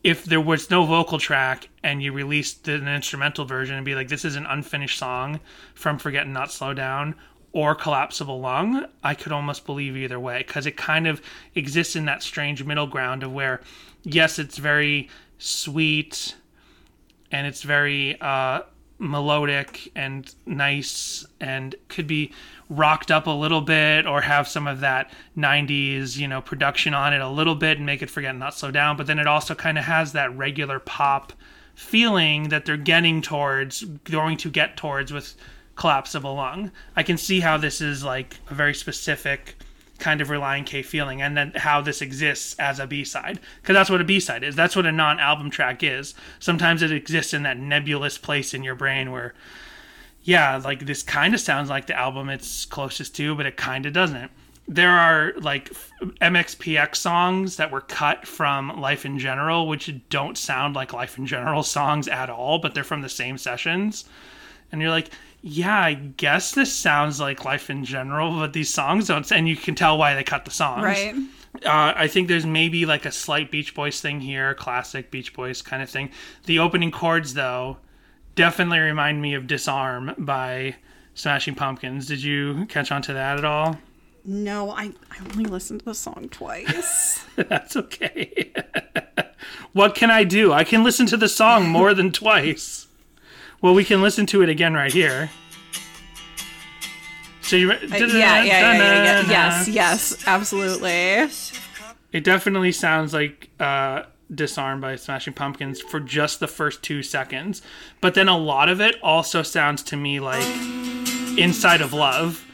if there was no vocal track and you released an instrumental version and be like, this is an unfinished song from Forget and Not Slow Down or Collapsible Lung, I could almost believe either way because it kind of exists in that strange middle ground of where, yes, it's very sweet and it's very uh, melodic and nice and could be rocked up a little bit or have some of that 90s you know production on it a little bit and make it forget not slow down. But then it also kind of has that regular pop feeling that they're getting towards going to get towards with collapsible lung. I can see how this is like a very specific kind of Relient K feeling, and then how this exists as a B side. Because that's what a B side is. That's what a non album track is. Sometimes it exists in that nebulous place in your brain where, yeah, like this kind of sounds like the album it's closest to, but it kind of doesn't. There are like MXPX songs that were cut from Life in General, which don't sound like Life in General songs at all, but they're from the same sessions. And you're like, yeah, I guess this sounds like life in general, but these songs don't. And you can tell why they cut the songs. Right. Uh, I think there's maybe like a slight Beach Boys thing here, classic Beach Boys kind of thing. The opening chords, though, definitely remind me of Disarm by Smashing Pumpkins. Did you catch on to that at all? No, I, I only listened to the song twice. That's okay. what can I do? I can listen to the song more than twice. Well, we can listen to it again right here. So you, Uh, yeah, yeah, yeah. Yes, yes, absolutely. It definitely sounds like uh, "Disarm" by Smashing Pumpkins for just the first two seconds, but then a lot of it also sounds to me like "Inside of Love."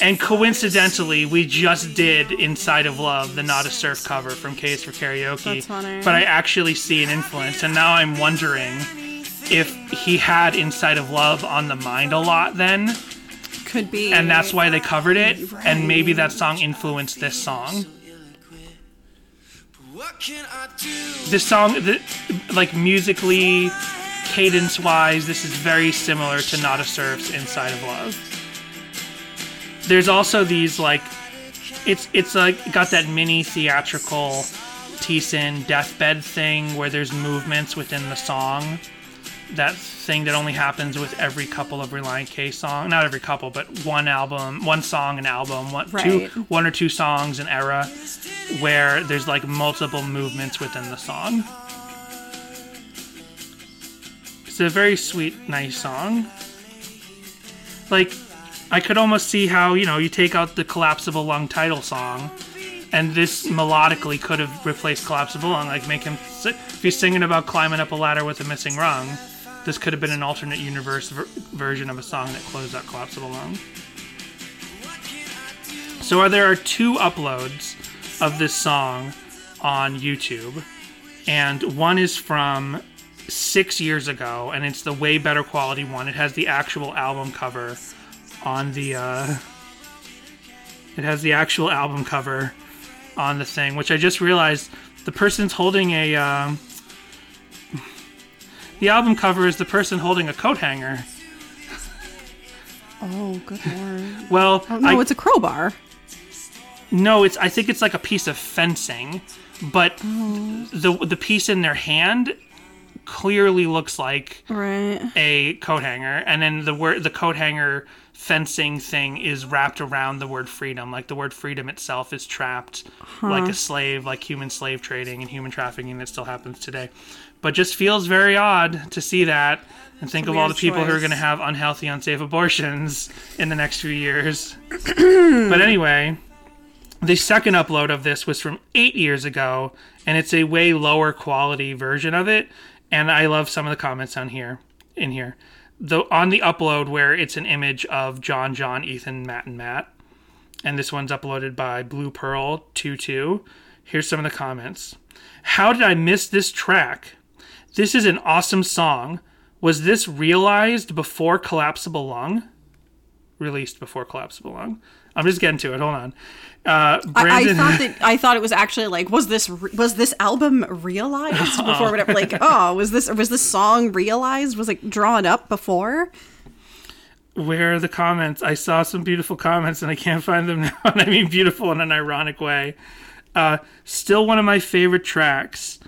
And coincidentally, we just did "Inside of Love," the Nada Surf cover from K Is for Karaoke. That's funny. But I actually see an influence, and now I'm wondering if he had "Inside of Love" on the mind a lot then. Could be. and that's why they covered it. And maybe that song influenced this song. This song th- like musically cadence wise this is very similar to Nada Surf's inside of love. There's also these like it's it's like got that mini theatrical Thiessen deathbed thing where there's movements within the song that thing that only happens with every couple of Relient K song. Not every couple, but one album, one song an album, one two one or two songs an era where there's like multiple movements within the song. It's a very sweet, nice song. Like I could almost see how, you know, you take out the collapsible lung title song and this melodically could have replaced collapsible lung like make him if he's singing about climbing up a ladder with a missing rung this could have been an alternate universe ver- version of a song that closed out collapsible lung so are there are two uploads of this song on youtube and one is from six years ago and it's the way better quality one it has the actual album cover on the uh it has the actual album cover on the thing, which I just realized the person's holding a. Um, the album cover is the person holding a coat hanger. Oh, good lord. Well, Oh, no, I, it's a crowbar. no, it's. I think it's like a piece of fencing, but oh. the the piece in their hand clearly looks like Right. a coat hanger, and then the word the coat hanger fencing thing is wrapped around the word freedom. Like the word freedom itself is trapped like a slave, like human slave trading and human trafficking that still happens today. But just feels very odd to see that and think of all the people who are going to have unhealthy, unsafe abortions in the next few years. but anyway, the second upload of this was from eight years ago, and it's a way lower quality version of it. And I love some of the comments on here, in here. The on the upload where it's an image of John, John, Ethan, Matt, and Matt, and this one's uploaded by Blue Pearl 22. Here's some of the comments. How did I miss this track? This is an awesome song. Was this realized before Collapsible Lung? Released before Collapsible Lung. I'm just getting to it. Hold on. Uh, I, I thought that I thought it was actually like was this was this album realized before whatever like oh was this was this song realized was like drawn up before where are the comments? I saw some beautiful comments and I can't find them now. And I mean beautiful in an ironic way. Uh, still one of my favorite tracks.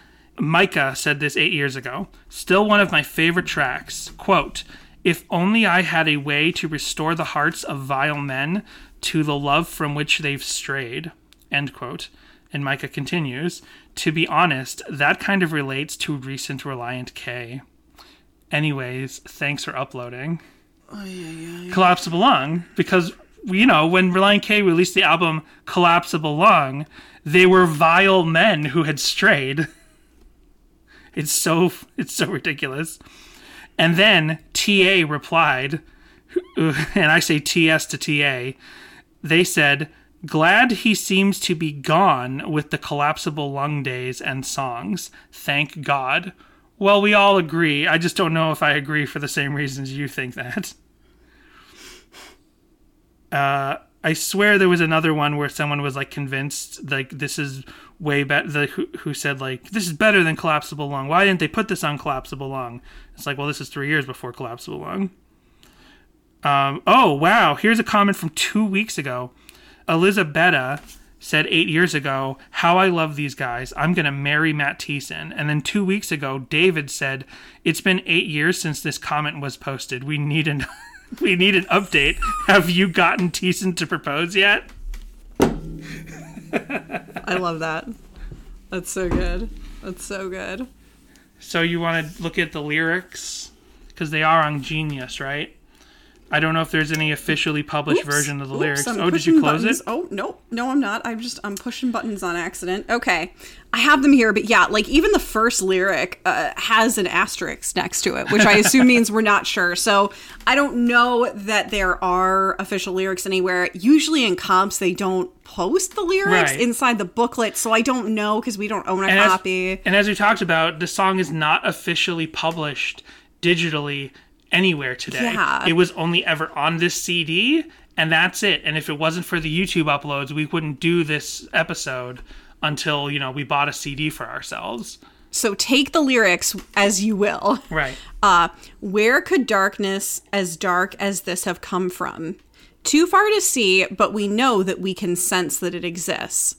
Micah said this eight years ago. Still one of my favorite tracks. Quote, if only I had a way to restore the hearts of vile men to the love from which they've strayed. End quote. And Micah continues, to be honest, that kind of relates to recent Relient K. Anyways, thanks for uploading. Collapsible Lung because you know when Relient K released the album Collapsible Lung, they were vile men who had strayed. It's so it's so ridiculous. And then TA replied, and I say TS to TA. They said, "Glad he seems to be gone with the collapsible lung days and songs. Thank God." Well, we all agree. I just don't know if I agree for the same reasons you think that. Uh, I swear there was another one where someone was like convinced like this is way better. The who, who said like this is better than collapsible lung. Why didn't they put this on collapsible lung? It's like well, this is three years before collapsible lung. Um, oh wow, here's a comment from two weeks ago. Elizabetta said eight years ago, "How I love these guys. I'm gonna marry Matt Thiessen." And then two weeks ago, David said, "It's been eight years since this comment was posted. We need an we need an update. Have you gotten Thiessen to propose yet?" I love that that's so good that's so good So you want to look at the lyrics because they are on Genius, right? I don't know if there's any officially published Oops. version of the Oops, lyrics. I'm oh, did you close buttons. it? Oh no, no, I'm not. I'm just I'm pushing buttons on accident. Okay, I have them here, but yeah, like even the first lyric uh, has an asterisk next to it, which I assume means we're not sure. So I don't know that there are official lyrics anywhere. Usually in comps they don't post the lyrics Right. inside the booklet, so I don't know because we don't own a And as, copy. and as we talked about, the song is not officially published digitally anywhere today. Yeah. It was only ever on this CD, and that's it. And if it wasn't for the YouTube uploads, we wouldn't do this episode until, you know, we bought a CD for ourselves. So take the lyrics as you will. Right. Uh, where could darkness as dark as this have come from? Too far to see, but we know that we can sense that it exists.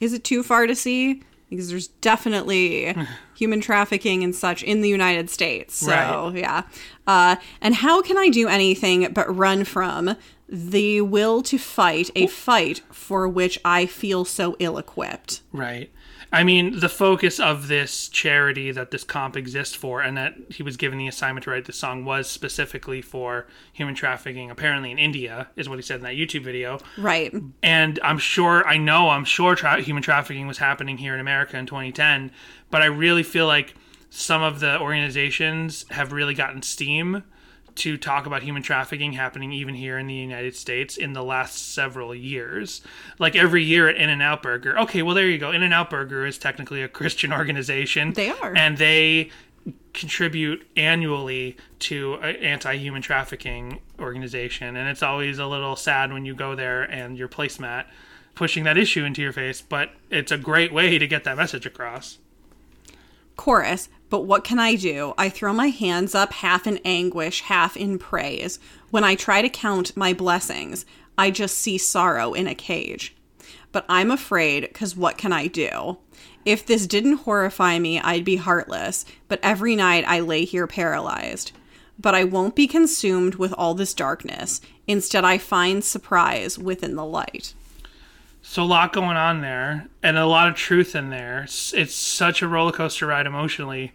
Is it too far to see? Because there's definitely human trafficking and such in the United States. So, Right. yeah. Uh, and how can I do anything but run from the will to fight a fight for which I feel so ill equipped? Right. I mean, the focus of this charity that this comp exists for, and that he was given the assignment to write this song, was specifically for human trafficking, apparently in India, is what he said in that YouTube video. Right. And I'm sure, I know, I'm sure tra- human trafficking was happening here in America in 2010, but I really feel like some of the organizations have really gotten steam to talk about human trafficking happening even here in the United States in the last several years. Like every year at In N Out Burger. Okay, well there you go. In N Out Burger is technically a Christian organization. They are. And they contribute annually to an anti-human trafficking organization and it's always a little sad when you go there and your placemat pushing that issue into your face but it's a great way to get that message across Chorus, but what can I do? I throw my hands up, half in anguish, half in praise. When I try to count my blessings, I just see sorrow in a cage. But I'm afraid, because what can I do? If this didn't horrify me, I'd be heartless, but every night I lay here paralyzed. But I won't be consumed with all this darkness. Instead, I find surprise within the light. So a lot going on there, and a lot of truth in there. It's, such a roller coaster ride emotionally.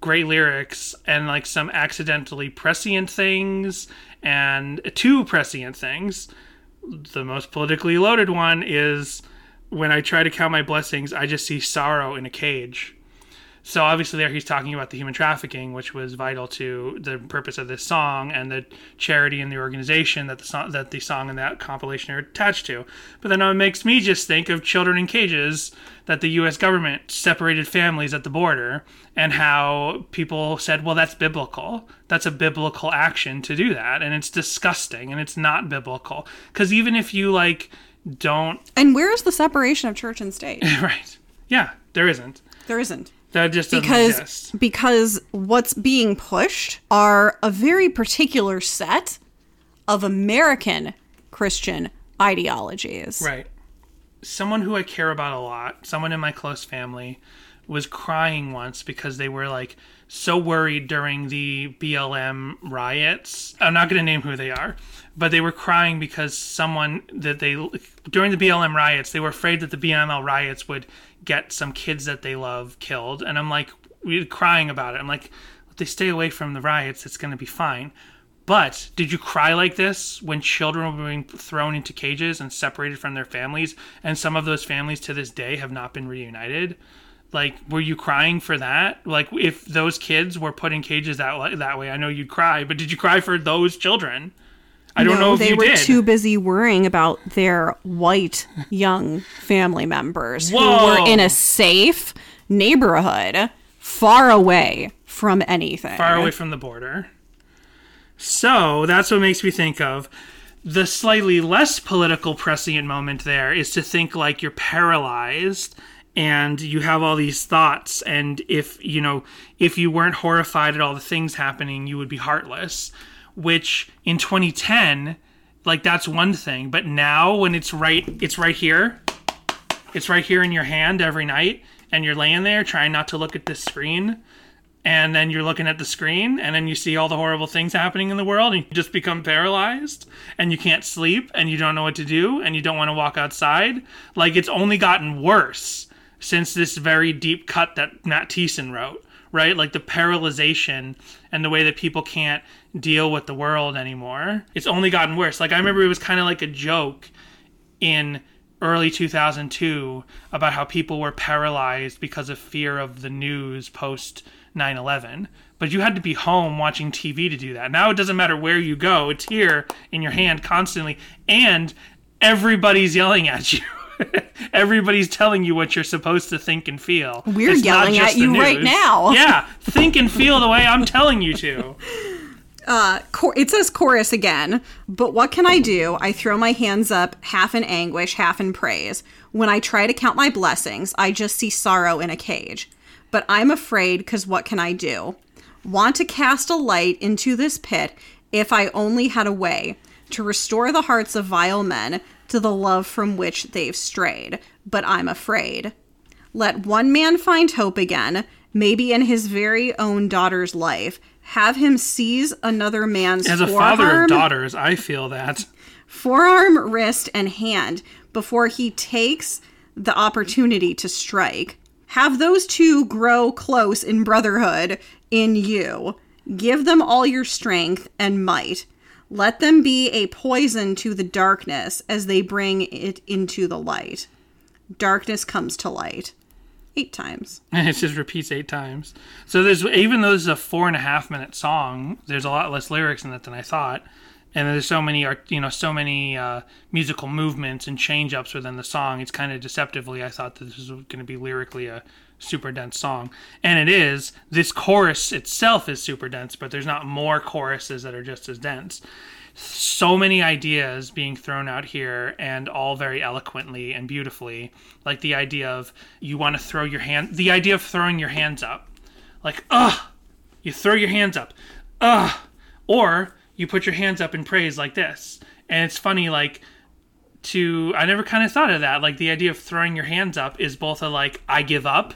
Great lyrics and like some accidentally prescient things and two prescient things. The most politically loaded one is when I try to count my blessings, I just see sorrow in a cage. So obviously there he's talking about the human trafficking, which was vital to the purpose of this song and the charity and the organization that the song that the song and that compilation are attached to. But then it makes me just think of children in cages that the U.S. government separated families at the border and how people said, "Well, that's biblical. That's a biblical action to do that," and it's disgusting and it's not biblical because even if you like don't And where is the separation of church and state? right, yeah, there isn't. There isn't. That just doesn't because exist. because what's being pushed are a very particular set of American Christian ideologies. Right. Someone who I care about a lot, someone in my close family, was crying once because they were like so worried during the BLM riots. I'm not going to name who they are, but they were crying because someone that they during the BLM riots, they were afraid that the BLM riots would get some kids that they love killed. And I'm like, we crying about it. I'm like, if they stay away from the riots, it's going to be fine. But did you cry like this when children were being thrown into cages and separated from their families, and some of those families to this day have not been reunited? Like, were you crying for that? Like, if those kids were put in cages that that way, I know you'd cry. But did you cry for those children? I don't No, know if they were did. too busy worrying about their white young family members who were in a safe neighborhood far away from anything. far away from the border. So that's what makes me think of the slightly less political prescient moment there is to think like you're paralyzed and you have all these thoughts and if you know if you weren't horrified at all the things happening you would be heartless which in 2010 like that's one thing. But now when it's right it's right here it's right here in your hand every night and you're laying there trying not to look at this screen and then you're looking at the screen and then you see all the horrible things happening in the world and you just become paralyzed and you can't sleep and you don't know what to do and you don't want to walk outside. Like it's only gotten worse since this very deep cut that Matt Thiessen wrote right? Like the paralyzation and the way that people can't deal with the world anymore it's only gotten worse. Like I remember it was kind of like a joke in early 2002 about how people were paralyzed because of fear of the news post 9/11 but you had to be home watching TV to do that. Now it doesn't matter where you go it's here in your hand constantly and everybody's yelling at you everybody's telling you what you're supposed to think and feel We're It's yelling at you right now. yeah think and feel the way I'm telling you to uh, Chor- it says chorus again, but what can I do? I throw my hands up, half in anguish, half in praise. When I try to count my blessings, I just see sorrow in a cage. But I'm afraid, because what can I do? Want to cast a light into this pit if I only had a way to restore the hearts of vile men to the love from which they've strayed. But I'm afraid. Let one man find hope again, maybe in his very own daughter's life. Have him seize another man's as a forearm, father of daughters I feel that forearm, wrist, and hand before he takes the opportunity to strike. Have those two grow close in brotherhood in you. Give them all your strength and might. Let them be a poison to the darkness as they bring it into the light. Darkness comes to light. Eight times. And it just repeats eight times. So there's even though this is a four and a half minute song, there's a lot less lyrics in it than I thought. And there's so many art, you know, so many uh, musical movements and change ups within the song. It's kind of deceptively. I thought that this was going to be lyrically a super dense song, and it is. This chorus itself is super dense, but there's not more choruses that are just as dense. So many ideas being thrown out here and all very eloquently and beautifully. Like the idea of you want to throw your hand the idea of throwing your hands up. Like ugh! You throw your hands up. Ugh! Or you put your hands up in praise like this. And it's funny like to i never kind of thought of that. Like the idea of throwing your hands up is both a like i give up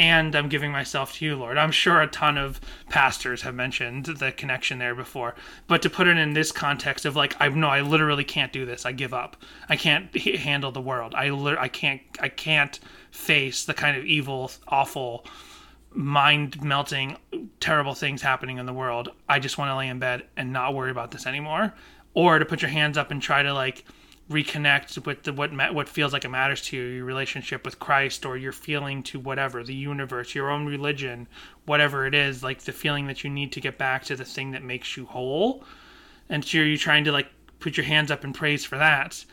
and I'm giving myself to you, Lord. I'm sure a ton of pastors have mentioned the connection there before, but to put it in this context of like, I no, I literally can't do this. I give up. I can't handle the world. I I can't I can't face the kind of evil, awful, mind melting, terrible things happening in the world. I just want to lay in bed and not worry about this anymore. Or to put your hands up and try to like reconnect with the, what ma- what feels like it matters to you, your relationship with Christ, or your feeling to whatever the universe, your own religion, whatever it is, like the feeling that you need to get back to the thing that makes you whole, and so you're trying to like put your hands up and praise for that.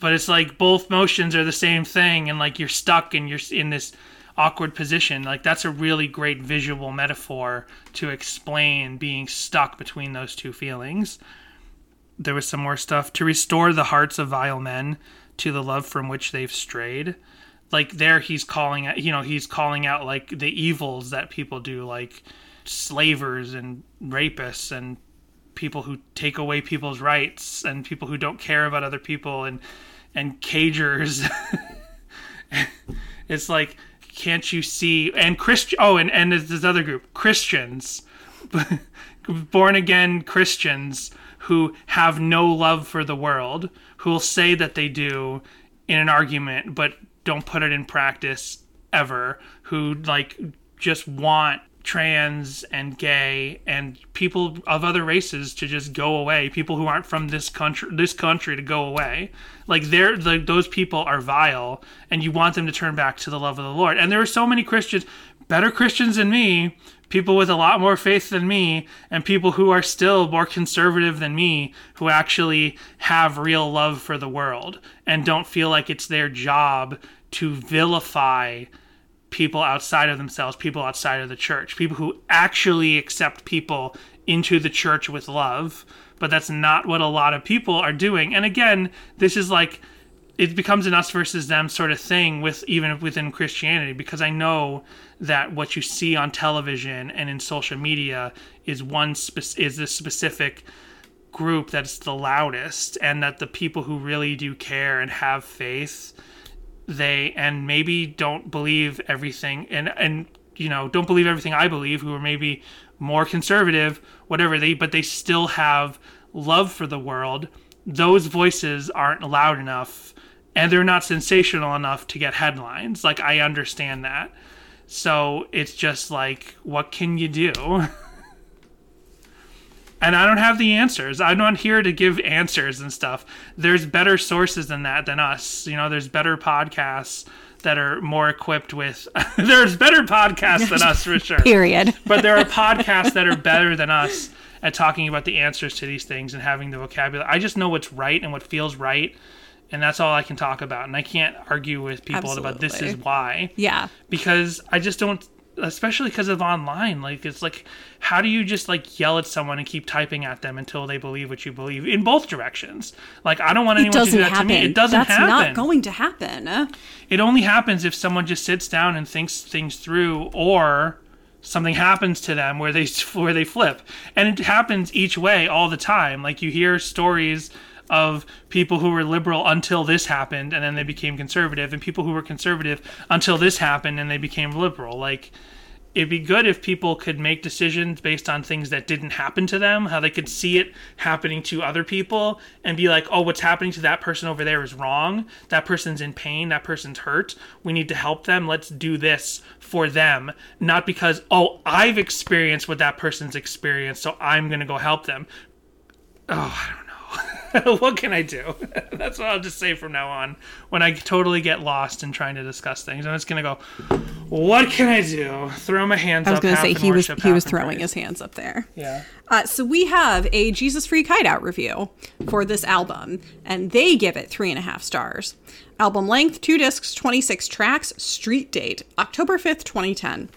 But it's like both motions are the same thing, and like you're stuck and you're in this awkward position. Like that's a really great visual metaphor to explain being stuck between those two feelings there was some more stuff to restore the hearts of vile men to the love from which they've strayed. Like there he's calling out you know he's calling out like the evils that people do like slavers and rapists and people who take away people's rights and people who don't care about other people and and cagers. It's like can't you see and christian oh and and this other group christians. Born again christians who have no love for the world, who will say that they do in an argument, but don't put it in practice ever, who like just want trans and gay and people of other races to just go away people who aren't from this country this country to go away. Like they're the, those people are vile and you want them to turn back to the love of the lord. And there are so many christians better christians than me people with a lot more faith than me and people who are still more conservative than me who actually have real love for the world and don't feel like it's their job to vilify people outside of themselves, people outside of the church, people who actually accept people into the church with love. But that's not what a lot of people are doing. And again, this is like it becomes an us versus them sort of thing with even within Christianity because I know that what you see on television and in social media is one spe- is a specific group that's the loudest and that the people who really do care and have faith they and maybe don't believe everything and and you know don't believe everything I believe who are maybe more conservative whatever they but they still have love for the world. Those voices aren't loud enough and they're not sensational enough to get headlines. Like I understand that. So it's just like what can you do? and I don't have the answers. I'm not here to give answers and stuff. There's better sources than that than us. You know, there's better podcasts that are more equipped with there's better podcasts than us for sure. Period. but there are podcasts that are better than us at talking about the answers to these things and having the vocabulary. I just know what's right and what feels right and that's all I can talk about. And I can't argue with people Absolutely. about this is why. Yeah. Because I just don't especially because of online like it's like how do you just like yell at someone and keep typing at them until they believe what you believe in both directions like i don't want anyone to do that happen. to me it doesn't That's happen not going to happen it only happens if someone just sits down and thinks things through or something happens to them where they where they flip and it happens each way all the time like you hear stories of people who were liberal until this happened and then they became conservative and people who were conservative until this happened and they became liberal. Like it'd be good if people could make decisions based on things that didn't happen to them how they could see it happening to other people and be like oh what's happening to that person over there is wrong. That person's in pain. That person's hurt. We need to help them. Let's do this for them. Not because oh i've experienced what that person's experienced so i'm going to go help them. Oh what can I do? That's what I'll just say from now on. When I totally get lost in trying to discuss things, I'm just gonna go. What can I do? Throw my hands. Up. I was up, gonna say he was he was throwing his hands up there. Yeah. Uh, so we have a Jesus Freak Hideout review for this album, and they give it three and a half stars. Album length, two discs, 26 tracks. Street date, October 5th, 2010.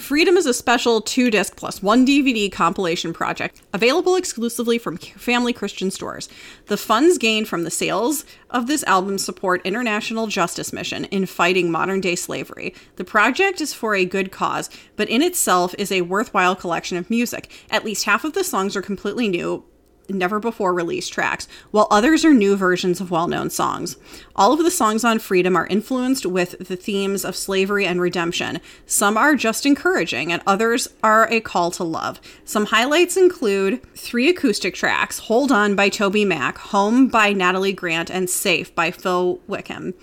Freedom is a special two disc plus one DVD compilation project available exclusively from family Christian stores. The funds gained from the sales of this album support International Justice Mission in fighting modern day slavery. The project is for a good cause, but in itself is a worthwhile collection of music. At least half of the songs are completely new, never before released tracks, while others are new versions of well known songs. All of the songs on Freedom are influenced with the themes of slavery and redemption. Some are just encouraging, and others are a call to love. Some highlights include three acoustic tracks Hold On by TobyMac, Home by Natalie Grant, and Safe by Phil Wickham.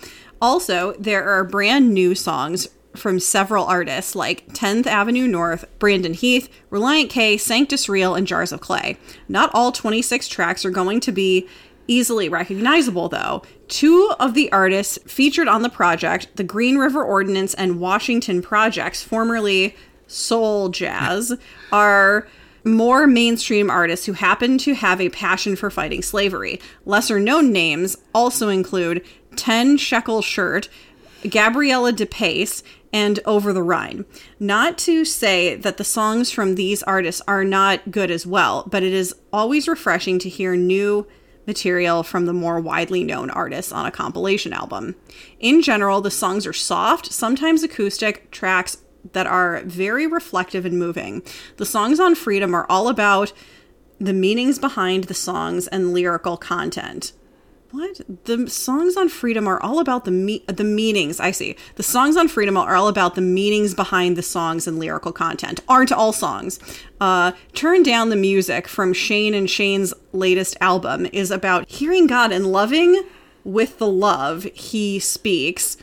Also, there are brand new songs from several artists like 10th Avenue North, Brandon Heath, Relient K, Sanctus Real, and Jars of Clay. Not all 26 tracks are going to be easily recognizable, though. Two of the artists featured on the project, the Green River Ordinance and Washington Projects, formerly Soul Jazz, are more mainstream artists who happen to have a passion for fighting slavery. Lesser known names also include 10 Shekel Shirt, Gabriella DePace, and Over the Rhine. Not to say that the songs from these artists are not good as well, but it is always refreshing to hear new material from the more widely known artists on a compilation album. In general, the songs are soft, sometimes acoustic tracks that are very reflective and moving. The songs on Freedom are all about the meanings behind the songs and lyrical content. What? The songs on Freedom are all about the me- the meanings. I see. The songs on Freedom are all about the meanings behind the songs and lyrical content. Aren't all songs. Uh, Turn Down the Music from Shane and Shane's latest album is about hearing God and loving with the love he speaks.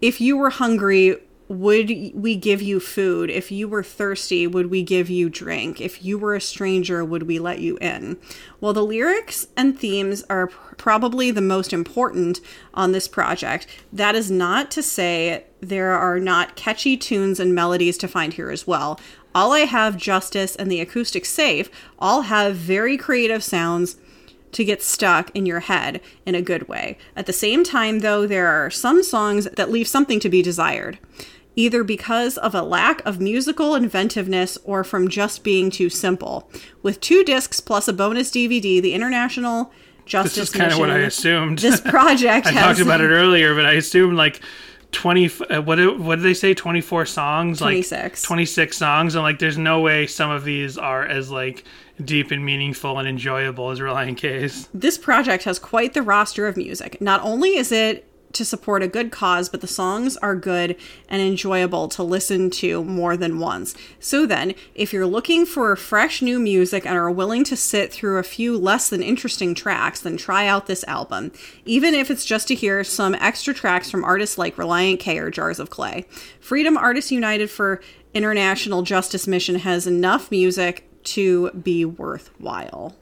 If you were hungry, would we give you food? If you were thirsty, would we give you drink? If you were a stranger, would we let you in? Well, the lyrics and themes are probably the most important on this project, that is not to say there are not catchy tunes and melodies to find here as well. All I Have Justice and the Acoustic Safe all have very creative sounds to get stuck in your head in a good way. At the same time, though, there are some songs that leave something to be desired either because of a lack of musical inventiveness or from just being too simple. With two discs plus a bonus DVD, the International Justice This is kind of what I assumed. This project I talked about it earlier, but I assumed like twenty. Uh, what did, what did they say? Twenty four songs, 26. like twenty six songs, and like there's no way some of these are as like deep and meaningful and enjoyable as Relient K's. This project has quite the roster of music. Not only is it to support a good cause, but the songs are good and enjoyable to listen to more than once. So then, if you're looking for fresh new music and are willing to sit through a few less than interesting tracks, then try out this album. Even if it's just to hear some extra tracks from artists like Relient K or Jars of Clay. Freedom Artists United for International Justice Mission has enough music to be worthwhile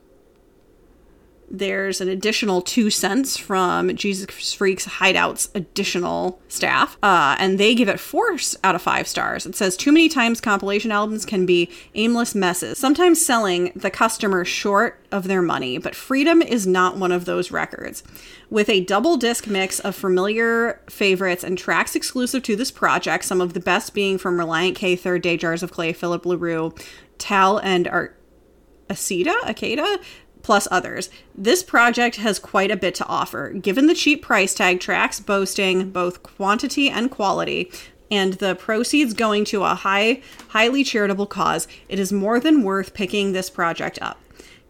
there's an additional two cents from Jesus Freaks Hideout's additional staff, uh, and they give it four out of five stars. It says too many times compilation albums can be aimless messes, sometimes selling the customer short of their money, but Freedom is not one of those records. With a double disc mix of familiar favorites and tracks exclusive to this project, some of the best being from Relient K, Third Day, Jars of Clay, Philip LaRue, Tal, and Art. Aceda, Akeda, plus others. This project has quite a bit to offer, given the cheap price tag tracks boasting both quantity and quality. And the proceeds going to a high, highly charitable cause, it is more than worth picking this project up.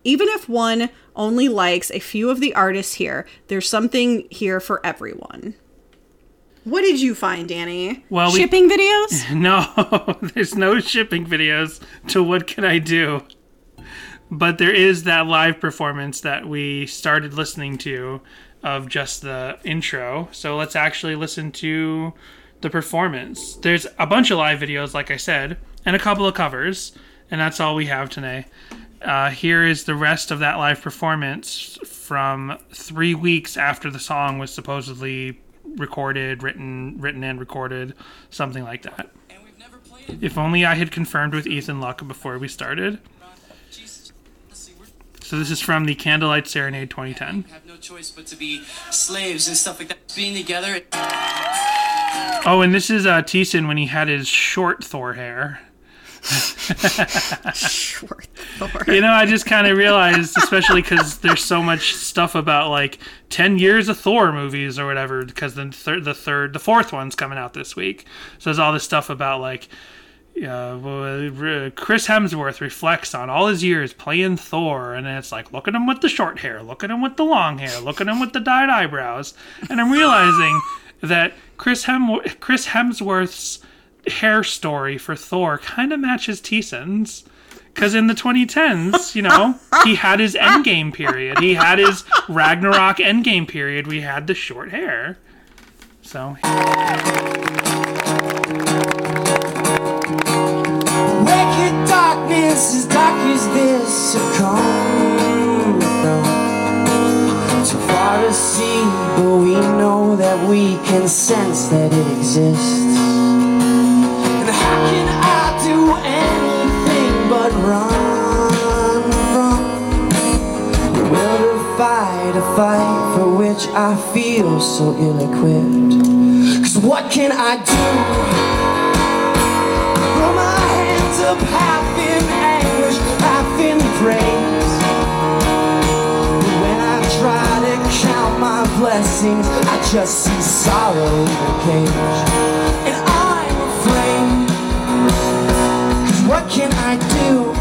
Even if one only likes a few of the artists here, there's something here for everyone. What did you find, Danny? Well, we- shipping videos? No, there's no shipping videos to What Can I Do? But there is that live performance that we started listening to of just the intro. So let's actually listen to the performance. There's a bunch of live videos, like I said, and a couple of covers, and that's all we have today. Uh, here is the rest of that live performance from three weeks after the song was supposedly recorded, written, written and recorded, something like that. If only I had confirmed with Ethan Luck before we started. So this is from the Candlelight Serenade 2010. have no choice but to be slaves and stuff like that. Being together, Oh, and this is uh, Thiessen when he had his short Thor hair. Short Thor. You know, I just kind of realized, especially because there's so much stuff about like 10 years of Thor movies or whatever, because the third, the third, the fourth one's coming out this week. So there's all this stuff about like, uh, Chris Hemsworth reflects on all his years playing Thor, and it's like, look at him with the short hair, look at him with the long hair, look at him with the dyed eyebrows, and I'm realizing that Chris Hem Chris Hemsworth's hair story for Thor kind of matches Thiessen's. Because in the 2010s, you know, he had his Endgame period. He had his Ragnarok Endgame period. We had the short hair. So, darkness, dark as this, from. Too far to see, but we know that we can sense that it exists. And how can I do anything but run from the will to fight a fight for which I feel so ill-equipped? Cause what can I do? Throw my hands up half in anguish, half in praise. But when I try to count my blessings, I just see sorrow in the cage. And I'm afraid. Cause what can I do?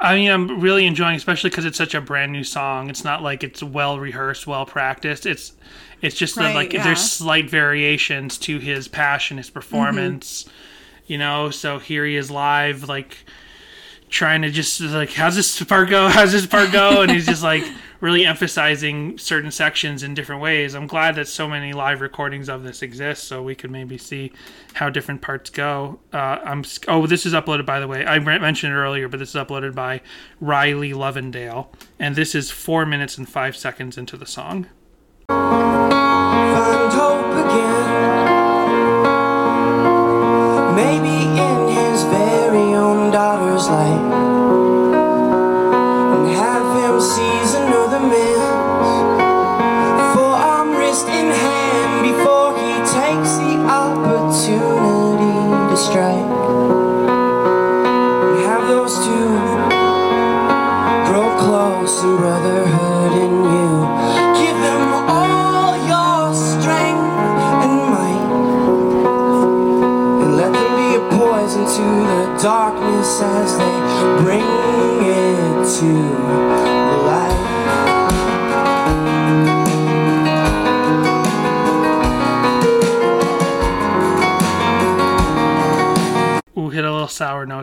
I mean, I'm really enjoying, especially because it's such a brand new song. It's not like it's well rehearsed, well practiced. It's, it's just that Right, like yeah. there's slight variations to his passion, his performance. You know, so here he is live, like trying to just like, how's this part go? How's this part go? And he's just like really emphasizing certain sections in different ways. I'm glad that so many live recordings of this exist, so we could maybe see how different parts go. Uh, I'm oh, this is uploaded by the way. I mentioned it earlier, but this is uploaded by Riley Lovendale, and this is four minutes and five seconds into the song.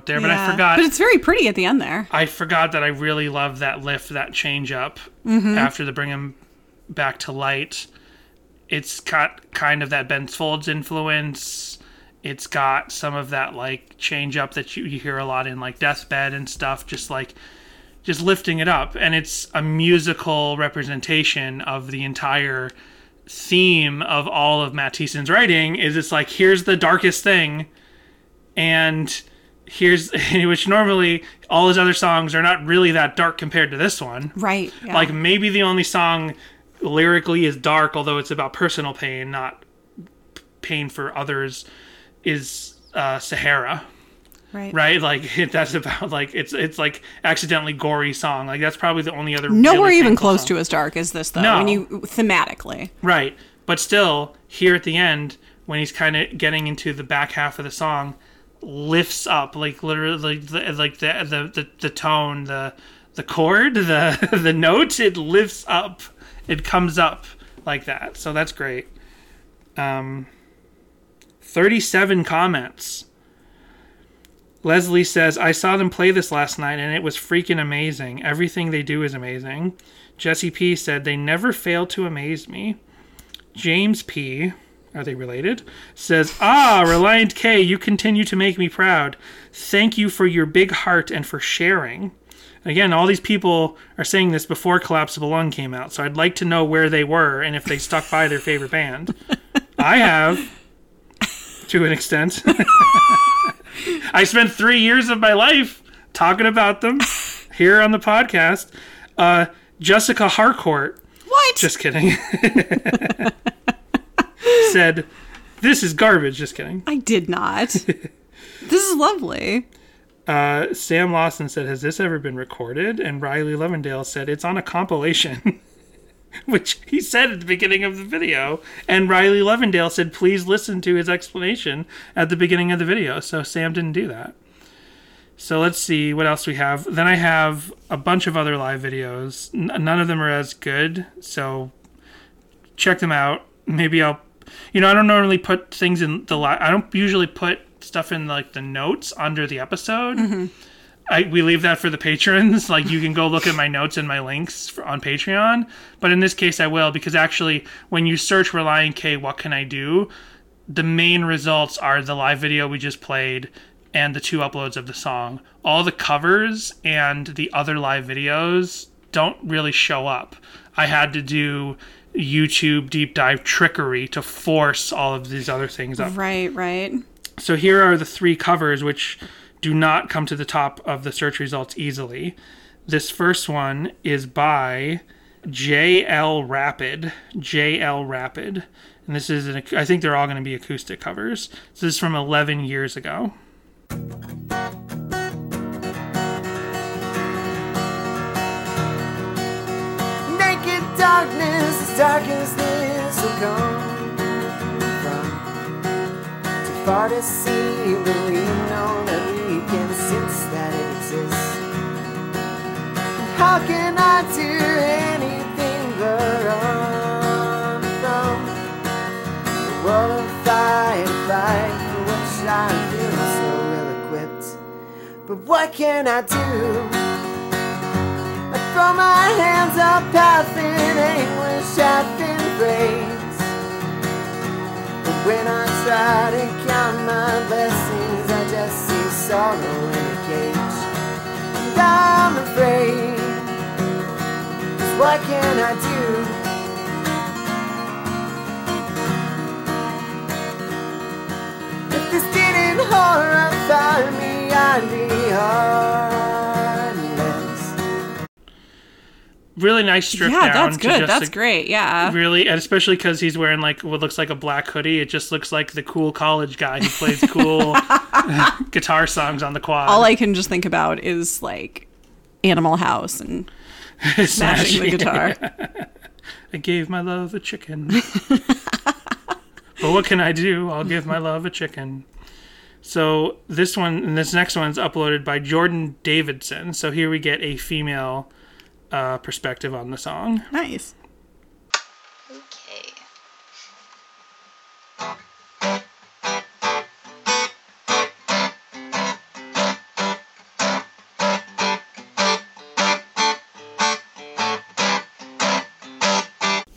There, but I forgot. But it's very pretty at the end there. I forgot that I really love that lift, that change up Mm-hmm. after the bring him back to light. It's got kind of that Ben Folds influence. It's got some of that like change up that you, you hear a lot in like Deathbed and stuff, just like just lifting it up. And it's a musical representation of the entire theme of all of Matt Thiessen's writing is it's like here's the darkest thing and here's which normally all his other songs are not really that dark compared to this one Right. yeah. like maybe the only song lyrically is dark although it's about personal pain not pain for others is uh sahara right. right like that's about like it's it's like accidentally gory song like that's probably the only other Nowhere even close song. to as dark as this, though. No. When you thematically, Right. But still, here at the end, when he's kind of getting into the back half of the song, lifts up like literally the, like the, the the the tone, the the chord, the the note, it lifts up. It comes up like that. So that's great. Um 37 comments. Leslie says, I saw them play this last night and it was freaking amazing. Everything they do is amazing. Jesse P said, They never fail to amaze me. James P, are they related? Says, Ah, Relient K, you continue to make me proud. Thank you for your big heart and for sharing. Again, all these people are saying this before Collapsible Lung came out, so I'd like to know where they were and if they stuck by their favorite band. I have, to an extent. I spent three years of my life talking about them here on the podcast. Uh, Jessica Harcourt, what? just kidding, said, This is garbage. Just kidding. I did not. this is lovely. Uh, Sam Lawson said, Has this ever been recorded? And Riley Levendale said, It's on a compilation. which he said at the beginning of the video. And Riley Levendale said, please listen to his explanation at the beginning of the video. So Sam didn't do that. So let's see what else we have. Then I have a bunch of other live videos. N- none of them are as good. So check them out. Maybe I'll, you know, I don't normally put things in the li- I don't usually put stuff in like the notes under the episode. Mm-hmm. I, we leave that for the patrons. Like you can go look at my notes and my links for, on Patreon. But in this case, I will because actually, when you search Relient K, what can I do? The main results are the live video we just played and the two uploads of the song. All the covers and the other live videos don't really show up. I had to do YouTube deep dive trickery to force all of these other things up. Right, right. So here are the three covers which do not come to the top of the search results easily. This first one is by JL Rapid. JL Rapid. And this is, an, I think they're all going to be acoustic covers. So this is from 11 years ago. Darkness, as dark as this will come from. Too far to see, but we know that we can sense that it exists. How can I do anything but run from the world of fight, fight for which I feel so ill equipped? But what can I do? Throw my hands up, half in anguish, half in praise. But when I try to count my blessings, I just see sorrow in a cage. And I'm afraid, what can I do? If this didn't horrify me, I'd be heartless. Really nice strip Yeah, down. that's to good. just That's great. Yeah. Really, and especially because he's wearing like what looks like a black hoodie. It just looks like the cool college guy who plays cool guitar songs on the quad. All I can just think about is like Animal House and smashing the guitar. I gave my love a chicken. but what can I do? I'll give my love a chicken. So this one and this next one's uploaded by Jordan Davidson. So here we get a female uh, perspective on the song. Nice. Okay.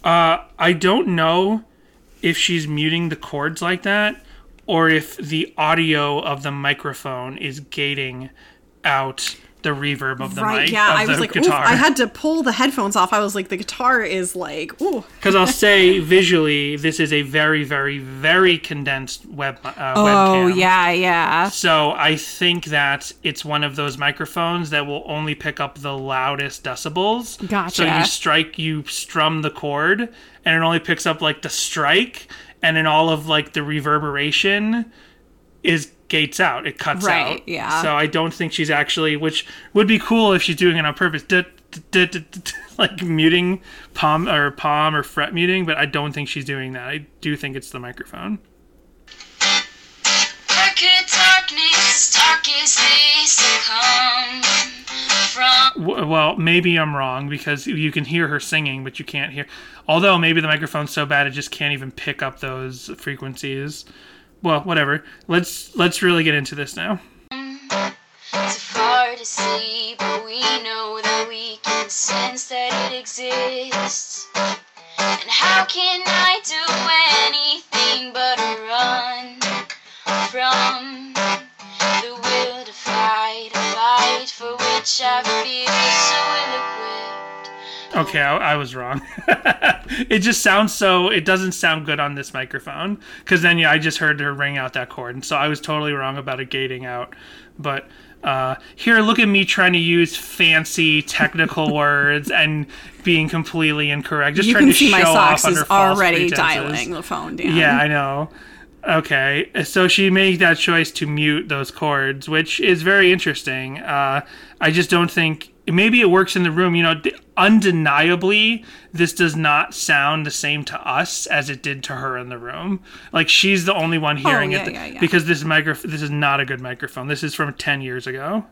Uh, I don't know if she's muting the chords like that or if the audio of the microphone is gating out the reverb of the right. mic Yeah. I was like, guitar. I had to pull the headphones off. I was like, the guitar is like, ooh. Because I'll say visually, this is a very, very, very condensed web uh, Oh webcam. yeah, yeah. So I think that it's one of those microphones that will only pick up the loudest decibels. Gotcha. So you strike, you strum the chord, and it only picks up like the strike, and then all of like the reverberation is gates out. It cuts Right, out. yeah. So I don't think she's actually, which would be cool if she's doing it on purpose. duh, duh, duh, Like muting palm or palm or fret muting, but I don't think she's doing that. I do think it's the microphone. Darker darkness, darkest this to come from. W- well, maybe I'm wrong because you can hear her singing, but you can't hear. Although maybe the microphone's so bad it just can't even pick up those frequencies. Well, whatever. Let's let's really get into this now. Far to see, but we know that we can sense that it exists. And how can I do anything but run from the will to fight, a fight for which I feel so? Okay, I, I was wrong. it just sounds so. It doesn't sound good on this microphone because then yeah, I just heard her ring out that chord, and so I was totally wrong about it gating out. But uh, here, look at me trying to use fancy technical words and being completely incorrect. Just You trying to see my show socks off is already pretenses. dialing the phone down. Yeah, I know. Okay, so she made that choice to mute those chords, which is very interesting. Uh, I just don't think maybe it works in the room. You know, undeniably, this does not sound the same to us as it did to her in the room. Like she's the only one oh, hearing Oh, yeah, it yeah, yeah. because this micro this is not a good microphone. This is from ten years ago,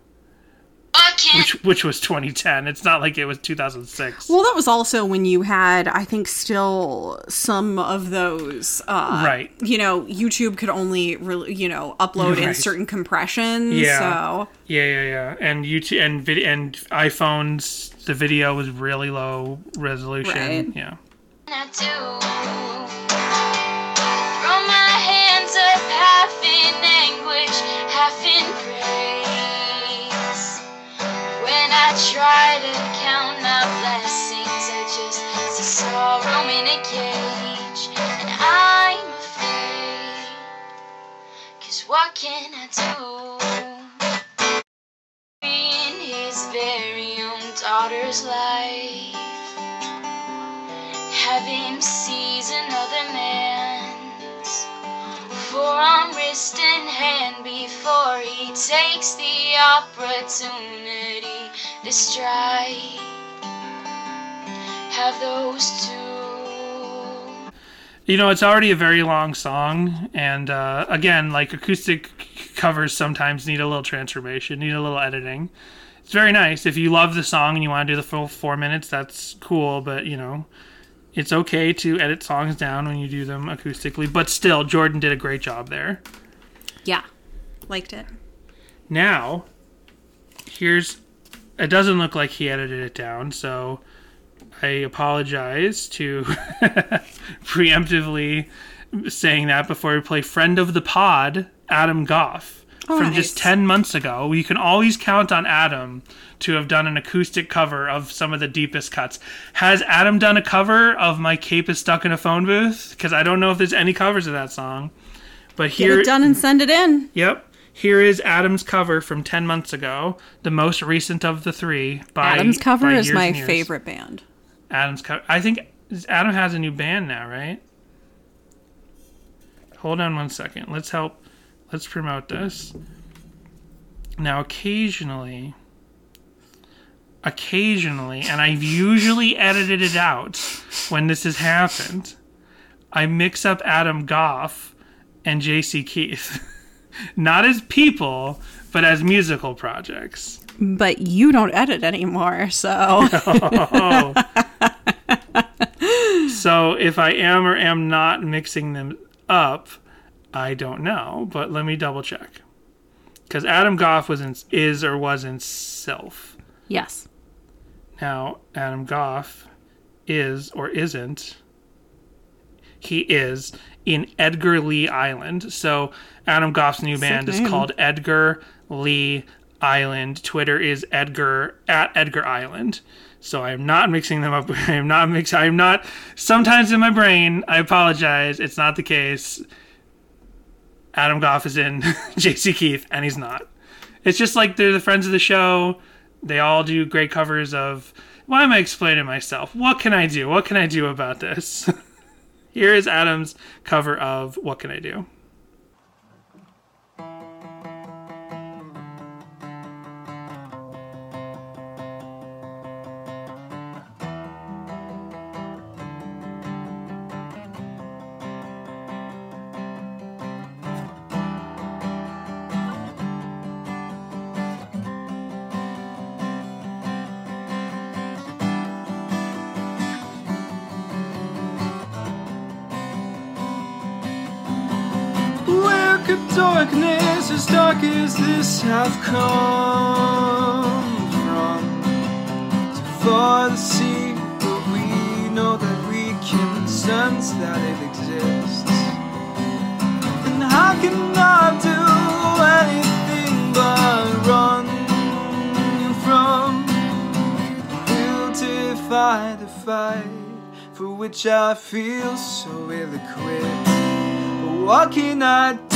which which was 2010. It's not like it was 2006. Well, that was also when you had, I think, still some of those. Uh, Right. You know, YouTube could only, re- you know, upload in certain compressions. Yeah. So Yeah, yeah, yeah. And YouTube and vid- and iPhones, the video was really low resolution. Right. Yeah. I do. Throw my hands up, half in anguish, half in praise. When I try to count my blessings, I just see sorrow in a cage, and I'm afraid. Cause what can I do? In his very own daughter's life have him seize another man's forearm, wrist, and hand before he takes the opportunity to strike. Have those two. You know, it's already a very long song, and uh, again, like acoustic covers sometimes need a little transformation, need a little editing. It's very nice. If you love the song and you want to do the full four minutes, that's cool, but you know, it's okay to edit songs down when you do them acoustically. But still, Jordan did a great job there. yeah, liked it. Now, here's. It doesn't look like he edited it down, so I apologize to preemptively saying that before we play friend of the pod, Adam Goff. Oh, from just 10 months ago. You can always count on Adam to have done an acoustic cover of some of the deepest cuts. Has Adam done a cover of My Cape is Stuck in a Phone Booth? Because I don't know if there's any covers of that song. But Get here. it done and send it in. Yep. Here is Adam's cover from 10 months ago, the most recent of the three. By, Adam's cover is my favorite band. Adam's cover. I think Adam has a new band now, right? Hold on one second. Let's help. Let's promote this. Now, occasionally, occasionally, and I've usually edited it out when this has happened, I mix up Adam Goff and JC Keith. Not as people, but as musical projects. But you don't edit anymore, so so if I am or am not mixing them up, I don't know, but let me double check. Because Adam Goff was in, is or was in Self. yes. Now, Adam Goff is or isn't. He is in Edgar Lee Island. So Adam Goff's new band is called Edgar Lee Island. Twitter is Edgar at Edgar Island. So I am not mixing them up. I am not mix. I am not. Sometimes in my brain, I apologize. It's not the case. Adam Goff is in JC Keith, and he's not. It's just like they're the friends of the show. They all do great covers of. Why am I explaining myself? What can I do? What can I do about this? Here is Adam's cover of What Can I Do? Have come from? Too far to see, but we know that we can sense that it exists. And how can I do anything but run from will to fight the fight for which I feel so ill-equipped? What can I do?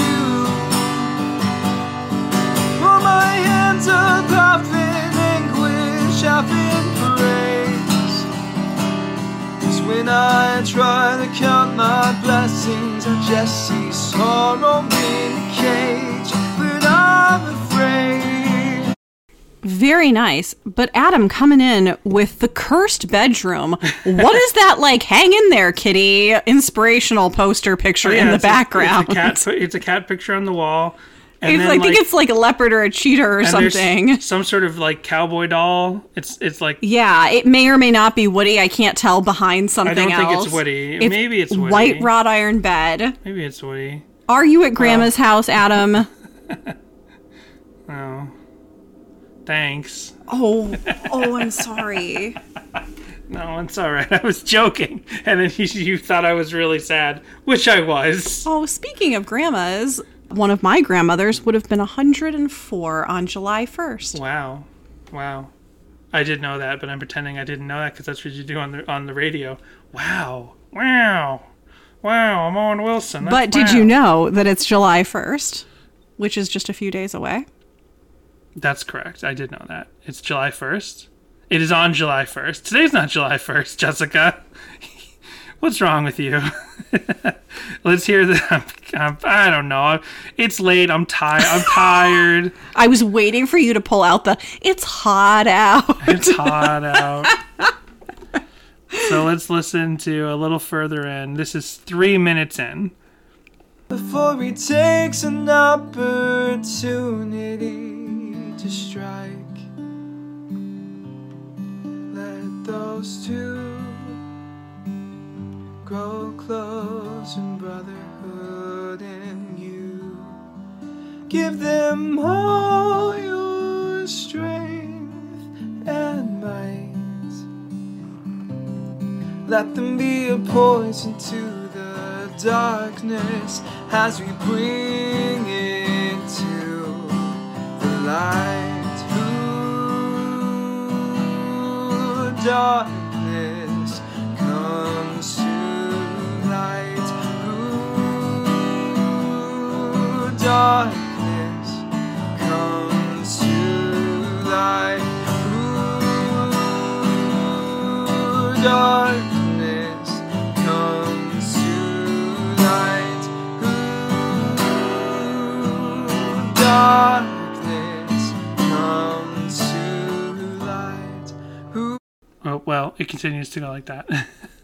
My hands are up in anguish, half in praise. 'Cause when when I try to count my blessings, I just see sorrow in a cage. But I'm afraid. Very nice. But Adam coming in with the cursed bedroom. what is that like? Hang in there, kitty. Inspirational poster picture oh, in the Oh, it's a- background. it's, a cat, it's a cat picture on the wall. And It's- then, I think it's like a leopard or a cheetah or something. Some sort of like cowboy doll. It's it's like Yeah, it may or may not be Woody. I can't tell behind something think else. Think it's Woody. Maybe it's Woody. White wrought iron bed. maybe it's Woody. Are you at Grandma's house, Adam? Oh, thanks. Oh, oh, I'm sorry. No, it's all right. I was joking, and then you, you thought I was really sad, which I was. Oh, speaking of grandmas, one of my grandmothers would have been 104 on July 1st. Wow, wow. I did know that, but I'm pretending I didn't know that because that's what you do on the on the radio. Wow, wow, wow. I'm Owen Wilson. But did wow. you know that it's July 1st, which is just a few days away? That's correct. I did know that. It's July 1st. It is on July 1st. Today's not July 1st, Jessica. What's wrong with you? Let's hear the. I'm, I'm, I don't know. It's late. I'm tired. I'm tired. I was waiting for you to pull out the it's hot out. It's hot out. So let's listen to a little further in. This is three minutes in. Before he takes an opportunity to strike, let those two grow close in brotherhood and you give them all your strength and might. Let them be a poison to the darkness as we bring it to the light. Ooh, darkness darkness comes to light. Ooh, darkness comes to light. Ooh. Oh, well, it continues to go like that.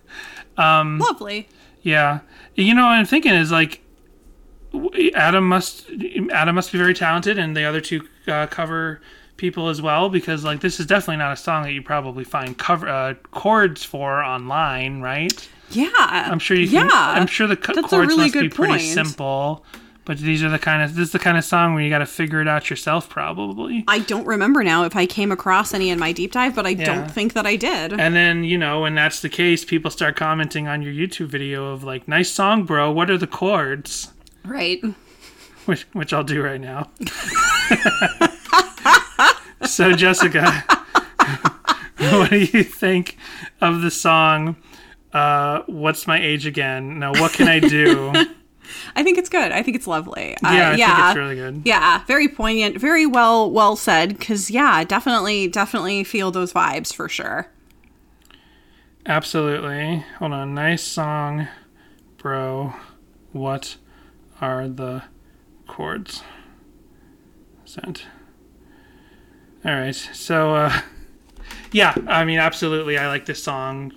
um, Lovely. Yeah, you know, what I'm thinking is like Adam must Adam must be very talented, and the other two uh, cover people as well, because like this is definitely not a song that you probably find cover uh, chords for online, right? Yeah. I'm sure you can. Yeah. I'm sure the co- chords really must be pretty point. simple. But these are the kind of this is the kind of song where you got to figure it out yourself, probably. I don't remember now if I came across any in my deep dive, but I Yeah. don't think that I did. And then, you know, when that's the case, people start commenting on your YouTube video of like, nice song, bro. What are the chords? right. Which, which I'll do right now. so, Jessica, what do you think of the song, uh, What's My Age Again? Now, what can I do? I think it's good. I think it's lovely. Yeah, I uh, think yeah, it's really good. Yeah, very poignant, very well well said. Because yeah, definitely, definitely feel those vibes for sure. Absolutely. Hold on. Nice song, bro. What are the chords? Sent. All right. So, uh, yeah, I mean, absolutely. I like this song.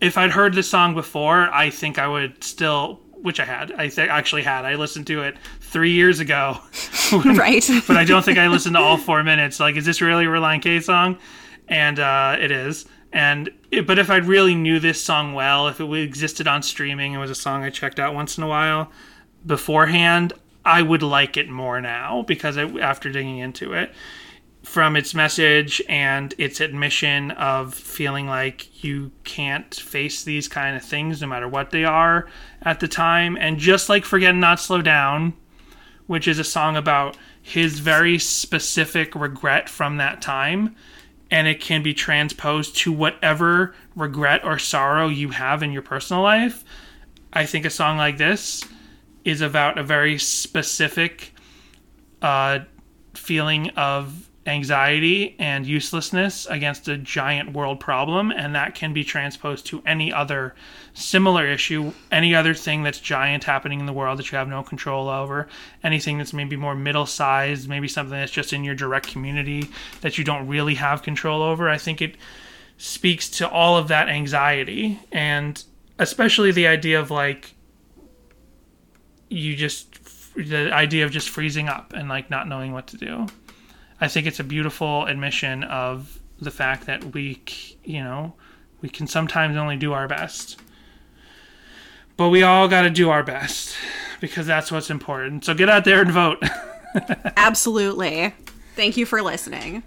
If I'd heard this song before, I think I would still, which I had, I th- actually had. I listened to it three years ago. right. but I don't think I listened to all four minutes. Like, is this really a Relient K song? And uh, it is. And it, but if I really knew this song well, if it existed on streaming, it was a song I checked out once in a while beforehand, I would like it more now because I, after digging into it, from its message and its admission of feeling like you can't face these kind of things no matter what they are at the time, and just like Forget Not Slow Down, which is a song about his very specific regret from that time and it can be transposed to whatever regret or sorrow you have in your personal life. I think a song like this is about a very specific uh, feeling of anxiety and uselessness against a giant world problem, and that can be transposed to any other similar issue, any other thing that's giant happening in the world that you have no control over, anything that's maybe more middle sized, maybe something that's just in your direct community that you don't really have control over. I think it speaks to all of that anxiety and especially the idea of like you just the idea of just freezing up and like not knowing what to do. I think it's a beautiful admission of the fact that we, you know, we can sometimes only do our best. But we all got to do our best because that's what's important. So get out there and vote. Absolutely. Thank you for listening.